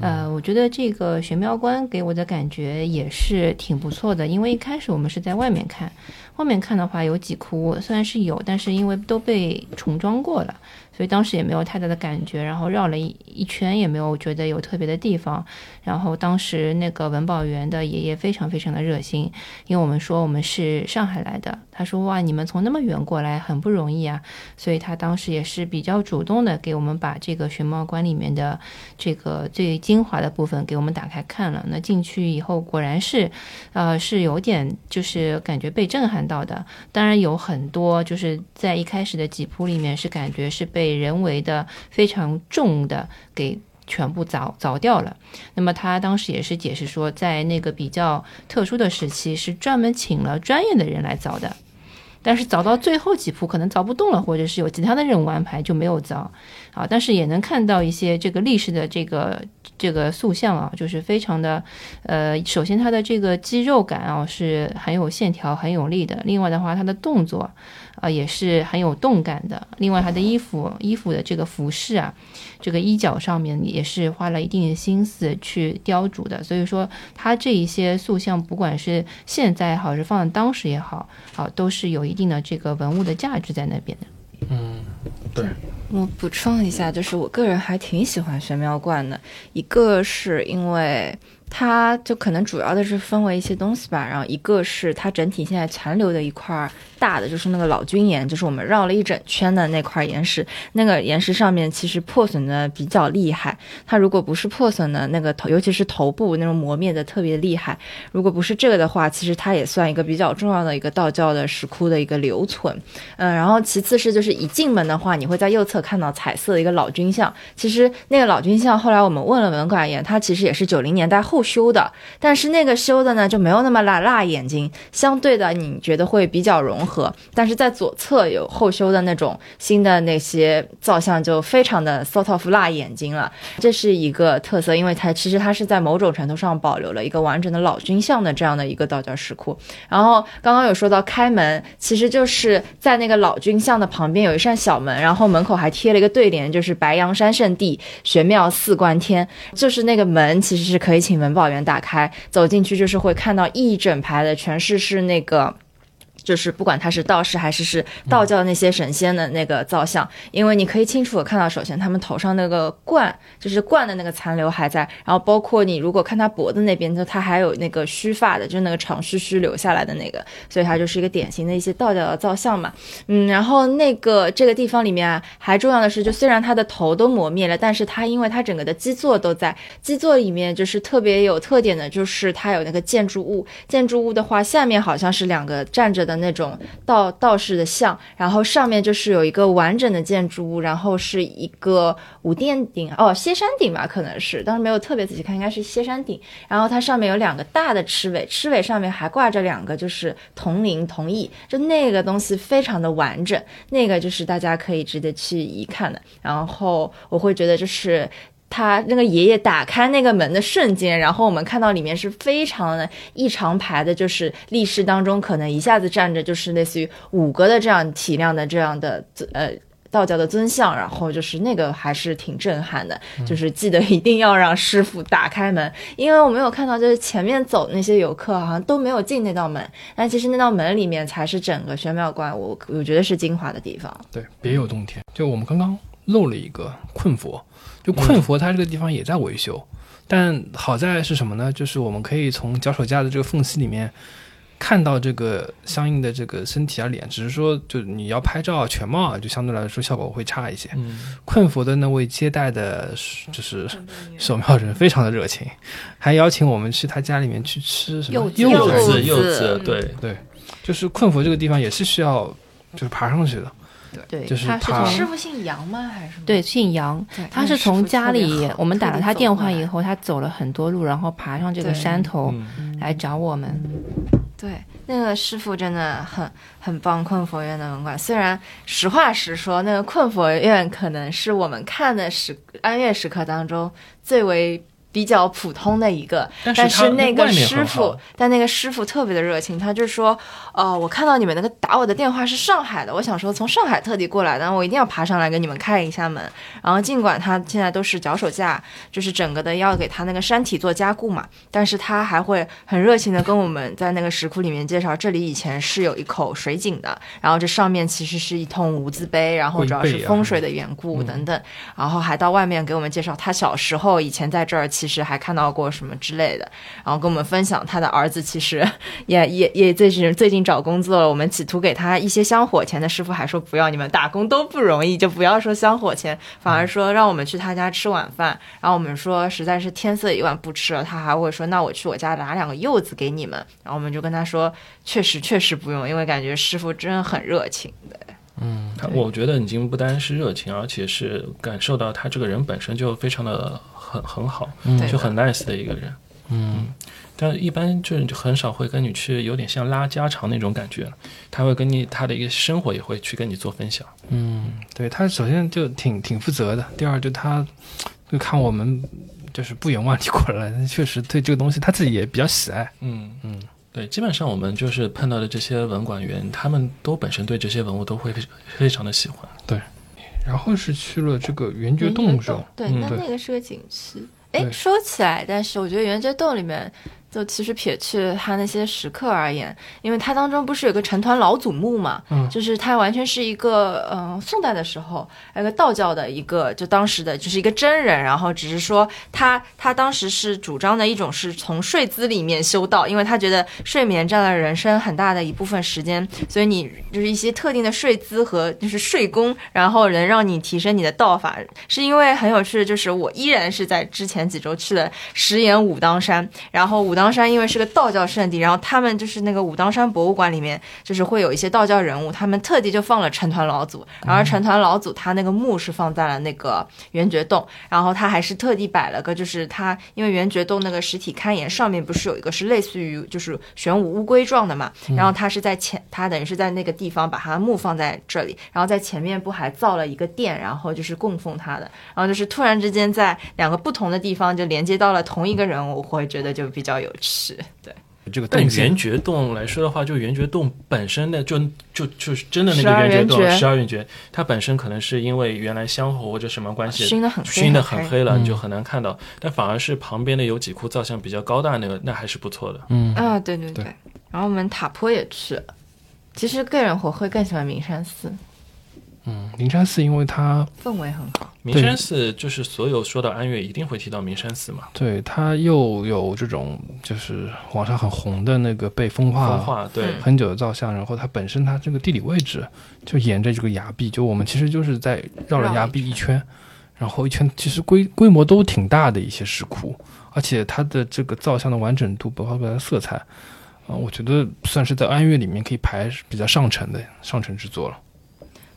呃，我觉得这个玄妙观给我的感觉也是挺不错的，因为一开始我们是在外面看，外面看的话有几窟虽然是有，但是因为都被重装过了，所以当时也没有太大的感觉。然后绕了一一圈也没有觉得有特别的地方。然后当时那个文保员的爷爷非常非常的热心，因为我们说我们是上海来的，他说哇你们从那么远过来很不容易啊，所以他当时也是比较主动的给我们把这个熊猫馆里面的这个最精华的部分给我们打开看了。那进去以后果然是，呃是有点就是感觉被震撼到的。当然有很多就是在一开始的几铺里面是感觉是被人为的非常重的给。全部凿凿掉了。那么他当时也是解释说，在那个比较特殊的时期，是专门请了专业的人来凿的。但是凿到最后几步可能凿不动了，或者是有其他的任务安排就没有凿啊。但是也能看到一些这个历史的这个这个塑像啊，就是非常的呃，首先它的这个肌肉感啊是很有线条、很有力的。另外的话，它的动作啊也是很有动感的。另外，它的衣服衣服的这个服饰啊，这个衣角上面也是花了一定的心思去雕琢的。所以说，它这一些塑像，不管是现在也好，是放在当时也好，好都是有一定的这个文物的价值在那边的。嗯，对，我补充一下，就是我个人还挺喜欢玄妙观的，一个是因为它就可能主要的是分为一些东西吧，然后一个是它整体现在残留的一块大的，就是那个老君岩，就是我们绕了一整圈的那块岩石，那个岩石上面其实破损的比较厉害，它如果不是破损的那个头，尤其是头部那种磨灭的特别厉害，如果不是这个的话，其实它也算一个比较重要的一个道教的石窟的一个留存。嗯，然后其次是就是一进门的话，你会在右侧看到彩色的一个老君像。其实那个老君像后来我们问了文管员，他其实也是九零年代后修的，但是那个修的呢就没有那么辣辣眼睛，相对的你觉得会比较融合。但是在左侧有后修的那种新的那些造像，就非常的 sort of 辣眼睛了。这是一个特色，因为它其实它是在某种程度上保留了一个完整的老君像的这样的一个道教石窟。然后刚刚有说到开门，其实就是在那个老君像的旁边有一扇小门，然后门口还贴了一个对联，就是白羊山圣地，玄妙四观天。就是那个门其实是可以请文保员打开，走进去就是会看到一整排的全是是那个。就是不管他是道士还是是道教那些神仙的那个造像，因为你可以清楚的看到，首先他们头上那个冠，就是冠的那个残留还在，然后包括你如果看他脖子那边，就他还有那个须发的，就是那个长须须留下来的那个，所以它就是一个典型的一些道教的造像嘛。嗯，然后那个这个地方里面啊，还重要的是，就虽然他的头都磨灭了，但是他因为他整个的基座都在，基座里面就是特别有特点的，就是它有那个建筑物，建筑物的话下面好像是两个站着的。那种道道士的像，然后上面就是有一个完整的建筑物，然后是一个五殿顶哦，歇山顶吧，可能是，当时没有特别仔细看，应该是歇山顶。然后它上面有两个大的螭尾，螭尾上面还挂着两个就是铜铃铜翼，就那个东西非常的完整，那个就是大家可以值得去一看的。然后我会觉得就是。他那个爷爷打开那个门的瞬间，然后我们看到里面是非常的一长排的，就是立式当中可能一下子站着就是类似于五个的这样体量的这样的呃道教的尊像，然后就是那个还是挺震撼的，就是记得一定要让师傅打开门，因为我没有看到就是前面走那些游客好像都没有进那道门，但其实那道门里面才是整个玄妙观我我觉得是精华的地方，对，别有洞天。就我们刚刚漏了一个困佛。就困佛，它这个地方也在维修，但好在是什么呢？就是我们可以从脚手架的这个缝隙里面看到这个相应的这个身体啊脸，只是说就你要拍照啊全貌啊，就相对来说效果会差一些。困佛的那位接待的，就是守庙人非常的热情，还邀请我们去他家里面去吃什么柚子柚子，对对，就是困佛这个地方也是需要就是爬上去的。对，就是他师傅姓杨吗？还是什么？对，姓杨。他是从家里，我们打了他电话以后，他走了很多路，然后爬上这个山头来找我们。对，那个师傅真的很很棒。困佛院的文馆，虽然实话实说，那个困佛院可能是我们看的时安岳时刻当中最为。比较普通的一个，但是那个师傅，但那个师傅特别的热情，他就说，呃，我看到你们那个打我的电话是上海的，我想说从上海特地过来的，我一定要爬上来给你们开一下门。然后尽管他现在都是脚手架，就是整个的要给他那个山体做加固嘛，但是他还会很热情的跟我们在那个石窟里面介绍，这里以前是有一口水井的，然后这上面其实是一通无字碑，然后主要是风水的缘故等等，然后还到外面给我们介绍他小时候以前在这儿。其实还看到过什么之类的，然后跟我们分享他的儿子其实 [LAUGHS] 也也也最近最近找工作了。我们企图给他一些香火钱的师傅还说不要，你们打工都不容易，就不要说香火钱，反而说让我们去他家吃晚饭。然后我们说实在是天色已晚不吃了，他还会说那我去我家拿两个柚子给你们。然后我们就跟他说确实确实不用，因为感觉师傅真的很热情的。嗯，他我觉得已经不单是热情，而且是感受到他这个人本身就非常的。很很好，就很 nice 的一个人，嗯，但一般就很少会跟你去有点像拉家常那种感觉，他会跟你他的一个生活也会去跟你做分享，嗯，对他首先就挺挺负责的，第二就他就看我们就是不远万里过来，确实对这个东西他自己也比较喜爱，嗯。嗯，对，基本上我们就是碰到的这些文管员，他们都本身对这些文物都会非非常的喜欢，对。然后是去了这个圆觉洞，是吧？对，那那个是个景区。哎，说起来，但是我觉得圆觉洞里面。就其实撇去他那些时刻而言，因为他当中不是有个成团老祖墓嘛，嗯，就是他完全是一个，嗯，宋代的时候，一个道教的一个，就当时的就是一个真人，然后只是说他他当时是主张的一种是从睡姿里面修道，因为他觉得睡眠占了人生很大的一部分时间，所以你就是一些特定的睡姿和就是睡功，然后能让你提升你的道法，是因为很有趣的，就是我依然是在之前几周去了石岩武当山，然后武。武当山因为是个道教圣地，然后他们就是那个武当山博物馆里面，就是会有一些道教人物，他们特地就放了成团老祖，然后成团老祖他那个墓是放在了那个圆觉洞，然后他还是特地摆了个，就是他因为圆觉洞那个实体龛岩上面不是有一个是类似于就是玄武乌龟状的嘛，然后他是在前，他等于是在那个地方把他墓放在这里，然后在前面不还造了一个殿，然后就是供奉他的，然后就是突然之间在两个不同的地方就连接到了同一个人物，我会觉得就比较有。是对这个，但圆觉洞来说的话，就圆觉洞本身的就就就是真的那个圆觉洞，十二圆觉，它本身可能是因为原来香火或者什么关系熏的很熏的很黑了，你就很难看到。但反而是旁边的有几窟造像比较高大那个，那还是不错的。嗯啊，对对对。然后我们塔坡也去。其实个人我会更喜欢名山寺，嗯，灵山寺因为它氛围很好。名山寺就是所有说到安岳一定会提到名山寺嘛，对它又有这种就是网上很红的那个被风化风化对，嗯很久的造像，然后它本身它这个地理位置就沿着这个崖壁，就我们其实就是在绕着崖壁一圈，然后一圈其实规规模都挺大的一些石窟，而且它的这个造像的完整度，包括它的色彩，啊、我觉得算是在安岳里面可以排比较上乘的上乘之作了。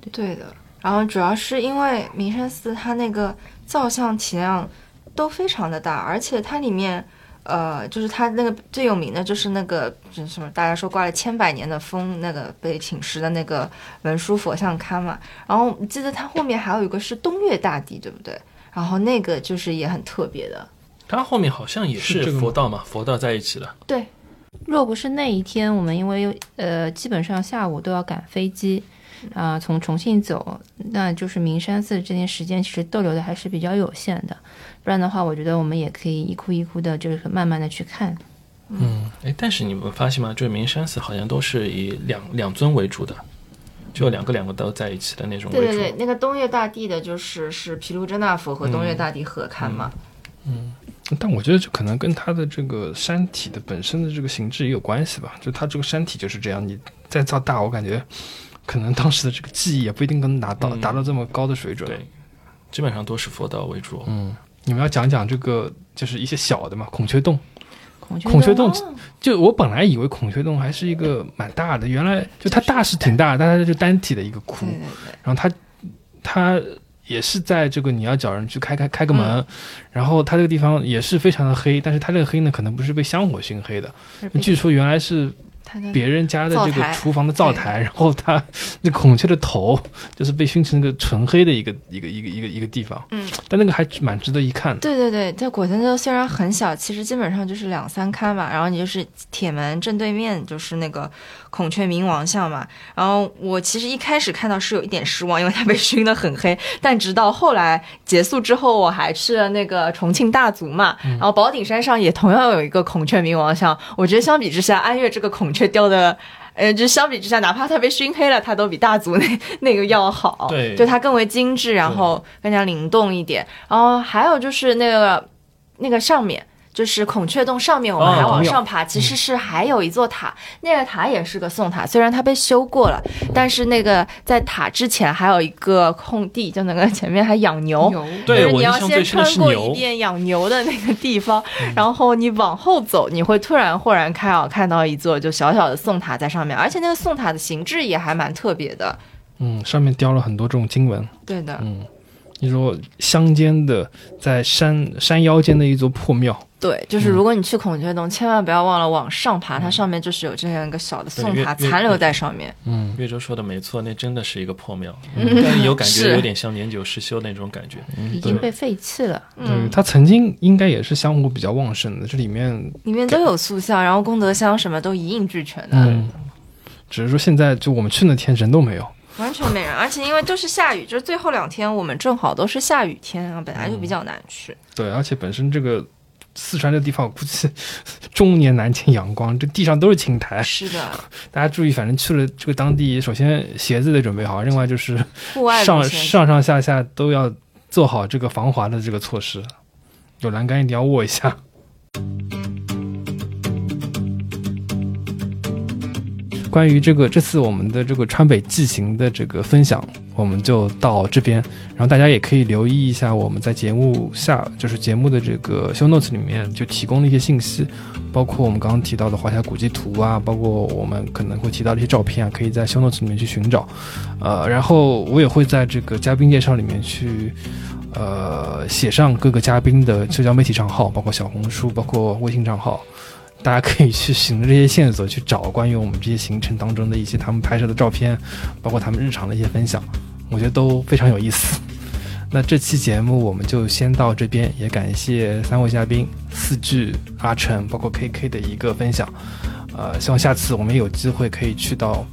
对的，然后主要是因为明山寺它那个造像体量都非常的大，而且它里面。呃，就是它那个最有名的就是那个，就是什么大家说挂了千百年的风，那个被侵蚀的那个文殊佛像龛嘛。然后我记得它后面还有一个是东岳大帝，对不对？然后那个就是也很特别的。它后面好像也是佛道嘛，佛道在一起的，对，若不是那一天，我们因为呃基本上下午都要赶飞机啊、从重庆走，那就是名山寺这段时间其实逗留的还是比较有限的。不然的话，我觉得我们也可以一哭一哭的，就是慢慢的去看。嗯，哎，但是你们发现吗？就是名山寺好像都是以两两尊为主的，就两个两个都在一起的那种为主。对对对，那个东岳大帝的就是是毗卢遮那佛和东岳大帝合看嘛。嗯但我觉得这可能跟它的这个山体的本身的这个形制也有关系吧。就它这个山体就是这样，你再造大，我感觉可能当时的这个技艺也不一定能达到、嗯。达到这么高的水准。对，基本上都是佛道为主。嗯，你们要讲讲这个就是一些小的嘛，孔雀洞。孔雀洞？哦。就我本来以为孔雀洞还是一个蛮大的，原来就它大是挺大，但它就单体的一个窟，对对对，然后它它也是在这个你要找人去开开开个门，嗯。然后它这个地方也是非常的黑，但是它这个黑呢可能不是被香火熏黑的，据说原来是别人家的这个厨房的灶台，然后它那 [LAUGHS] 孔雀的头就是被熏成那个纯黑的一个一个一个一个一个地方，嗯，但那个还蛮值得一看的。对对对，这果田洲虽然很小，其实基本上就是两三龛嘛，然后你就是铁门正对面就是那个孔雀明王像嘛。然后我其实一开始看到是有一点失望，因为它被熏得很黑，但直到后来结束之后，我还去了那个重庆大足嘛，然后宝顶山上也同样有一个孔雀明王像。我觉得相比之下，安岳这个孔雀雕的。呃，就相比之下，哪怕它被熏黑了，它都比大足那那个要好。对就它更为精致，然后更加灵动一点。然后还有就是那个那个上面。就是孔雀洞上面，我们还往上爬，其实是还有一座塔，那个塔也是个宋塔，虽然它被修过了，但是那个在塔之前还有一个空地，就那个前面还养牛，有对就是你要先穿过深的是牛一遍养牛的那个地方，然后你往后走，你会突然豁然开朗，看到一座就小小的宋塔在上面，而且那个宋塔的形制也还蛮特别的。嗯，上面雕了很多这种经文。对的，嗯，你说乡间的在山山腰间的一座破庙，对，就是如果你去孔雀洞，千万不要忘了往上爬，它上面就是有这样一个小的宋塔对越越残留在上面。嗯，岳州说的没错，那真的是一个破庙，[LAUGHS] 嗯但是有感觉有点像年久失修那种感觉。已经被废弃了。嗯，它曾经应该也是香火比较旺盛的，这里面，里面都有塑像，然后功德箱什么都一应俱全的，嗯，只是说现在就我们去那天人都没有，完全没人。而且因为都是下雨，就是最后两天我们正好都是下雨天啊，本来就比较难去。对，而且本身这个四川这地方，我估计终年难见阳光，这地上都是青苔，是的，[LAUGHS] 大家注意，反正去了这个当地，首先鞋子得准备好，另外就是户外上上上下下都要做好这个防滑的这个措施，有栏杆一定要握一下。[LAUGHS] 关于这个这次我们的这个川北纪行的这个分享，我们就到这边，然后大家也可以留意一下我们在节目下，就是节目的这个 show notes 里面就提供的一些信息，包括我们刚刚提到的华夏古迹图啊，包括我们可能会提到的一些照片啊，可以在 show notes 里面去寻找。呃，然后我也会在这个嘉宾介绍里面去，呃，写上各个嘉宾的社交媒体账号，包括小红书，包括微信账号，大家可以去循着这些线索去找关于我们这些行程当中的一些他们拍摄的照片，包括他们日常的一些分享，我觉得都非常有意思。那这期节目我们就先到这边，也感谢三位嘉宾四句、阿成，包括 KK 的一个分享。呃，希望下次我们有机会可以去到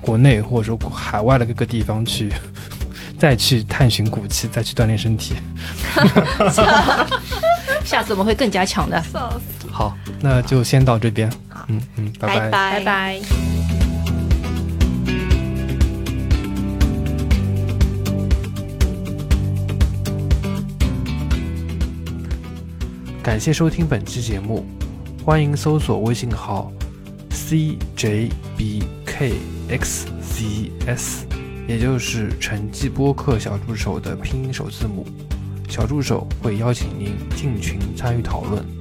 国内或者说海外的各个地方去，再去探寻古迹，再去锻炼身体。下次我们会更加强的。好，那就先到这边。好，嗯嗯，拜拜拜拜。感谢收听本期节目，欢迎搜索微信号 c j b k x z s，也就是成绩播客小助手的拼音首字母。小助手会邀请您进群参与讨论。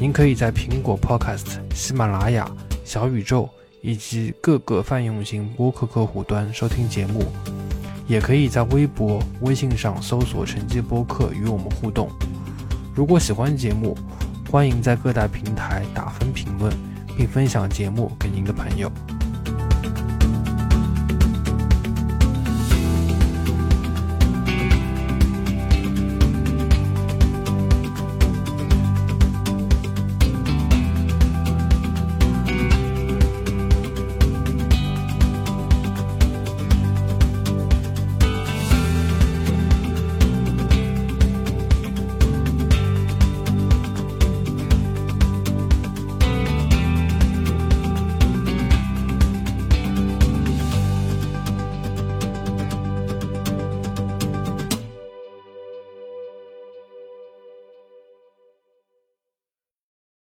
您可以在苹果 Podcast、喜马拉雅、小宇宙以及各个泛用型播客客户端收听节目，也可以在微博、微信上搜索“晨记播客”与我们互动。如果喜欢节目，欢迎在各大平台打分评论，并分享节目给您的朋友。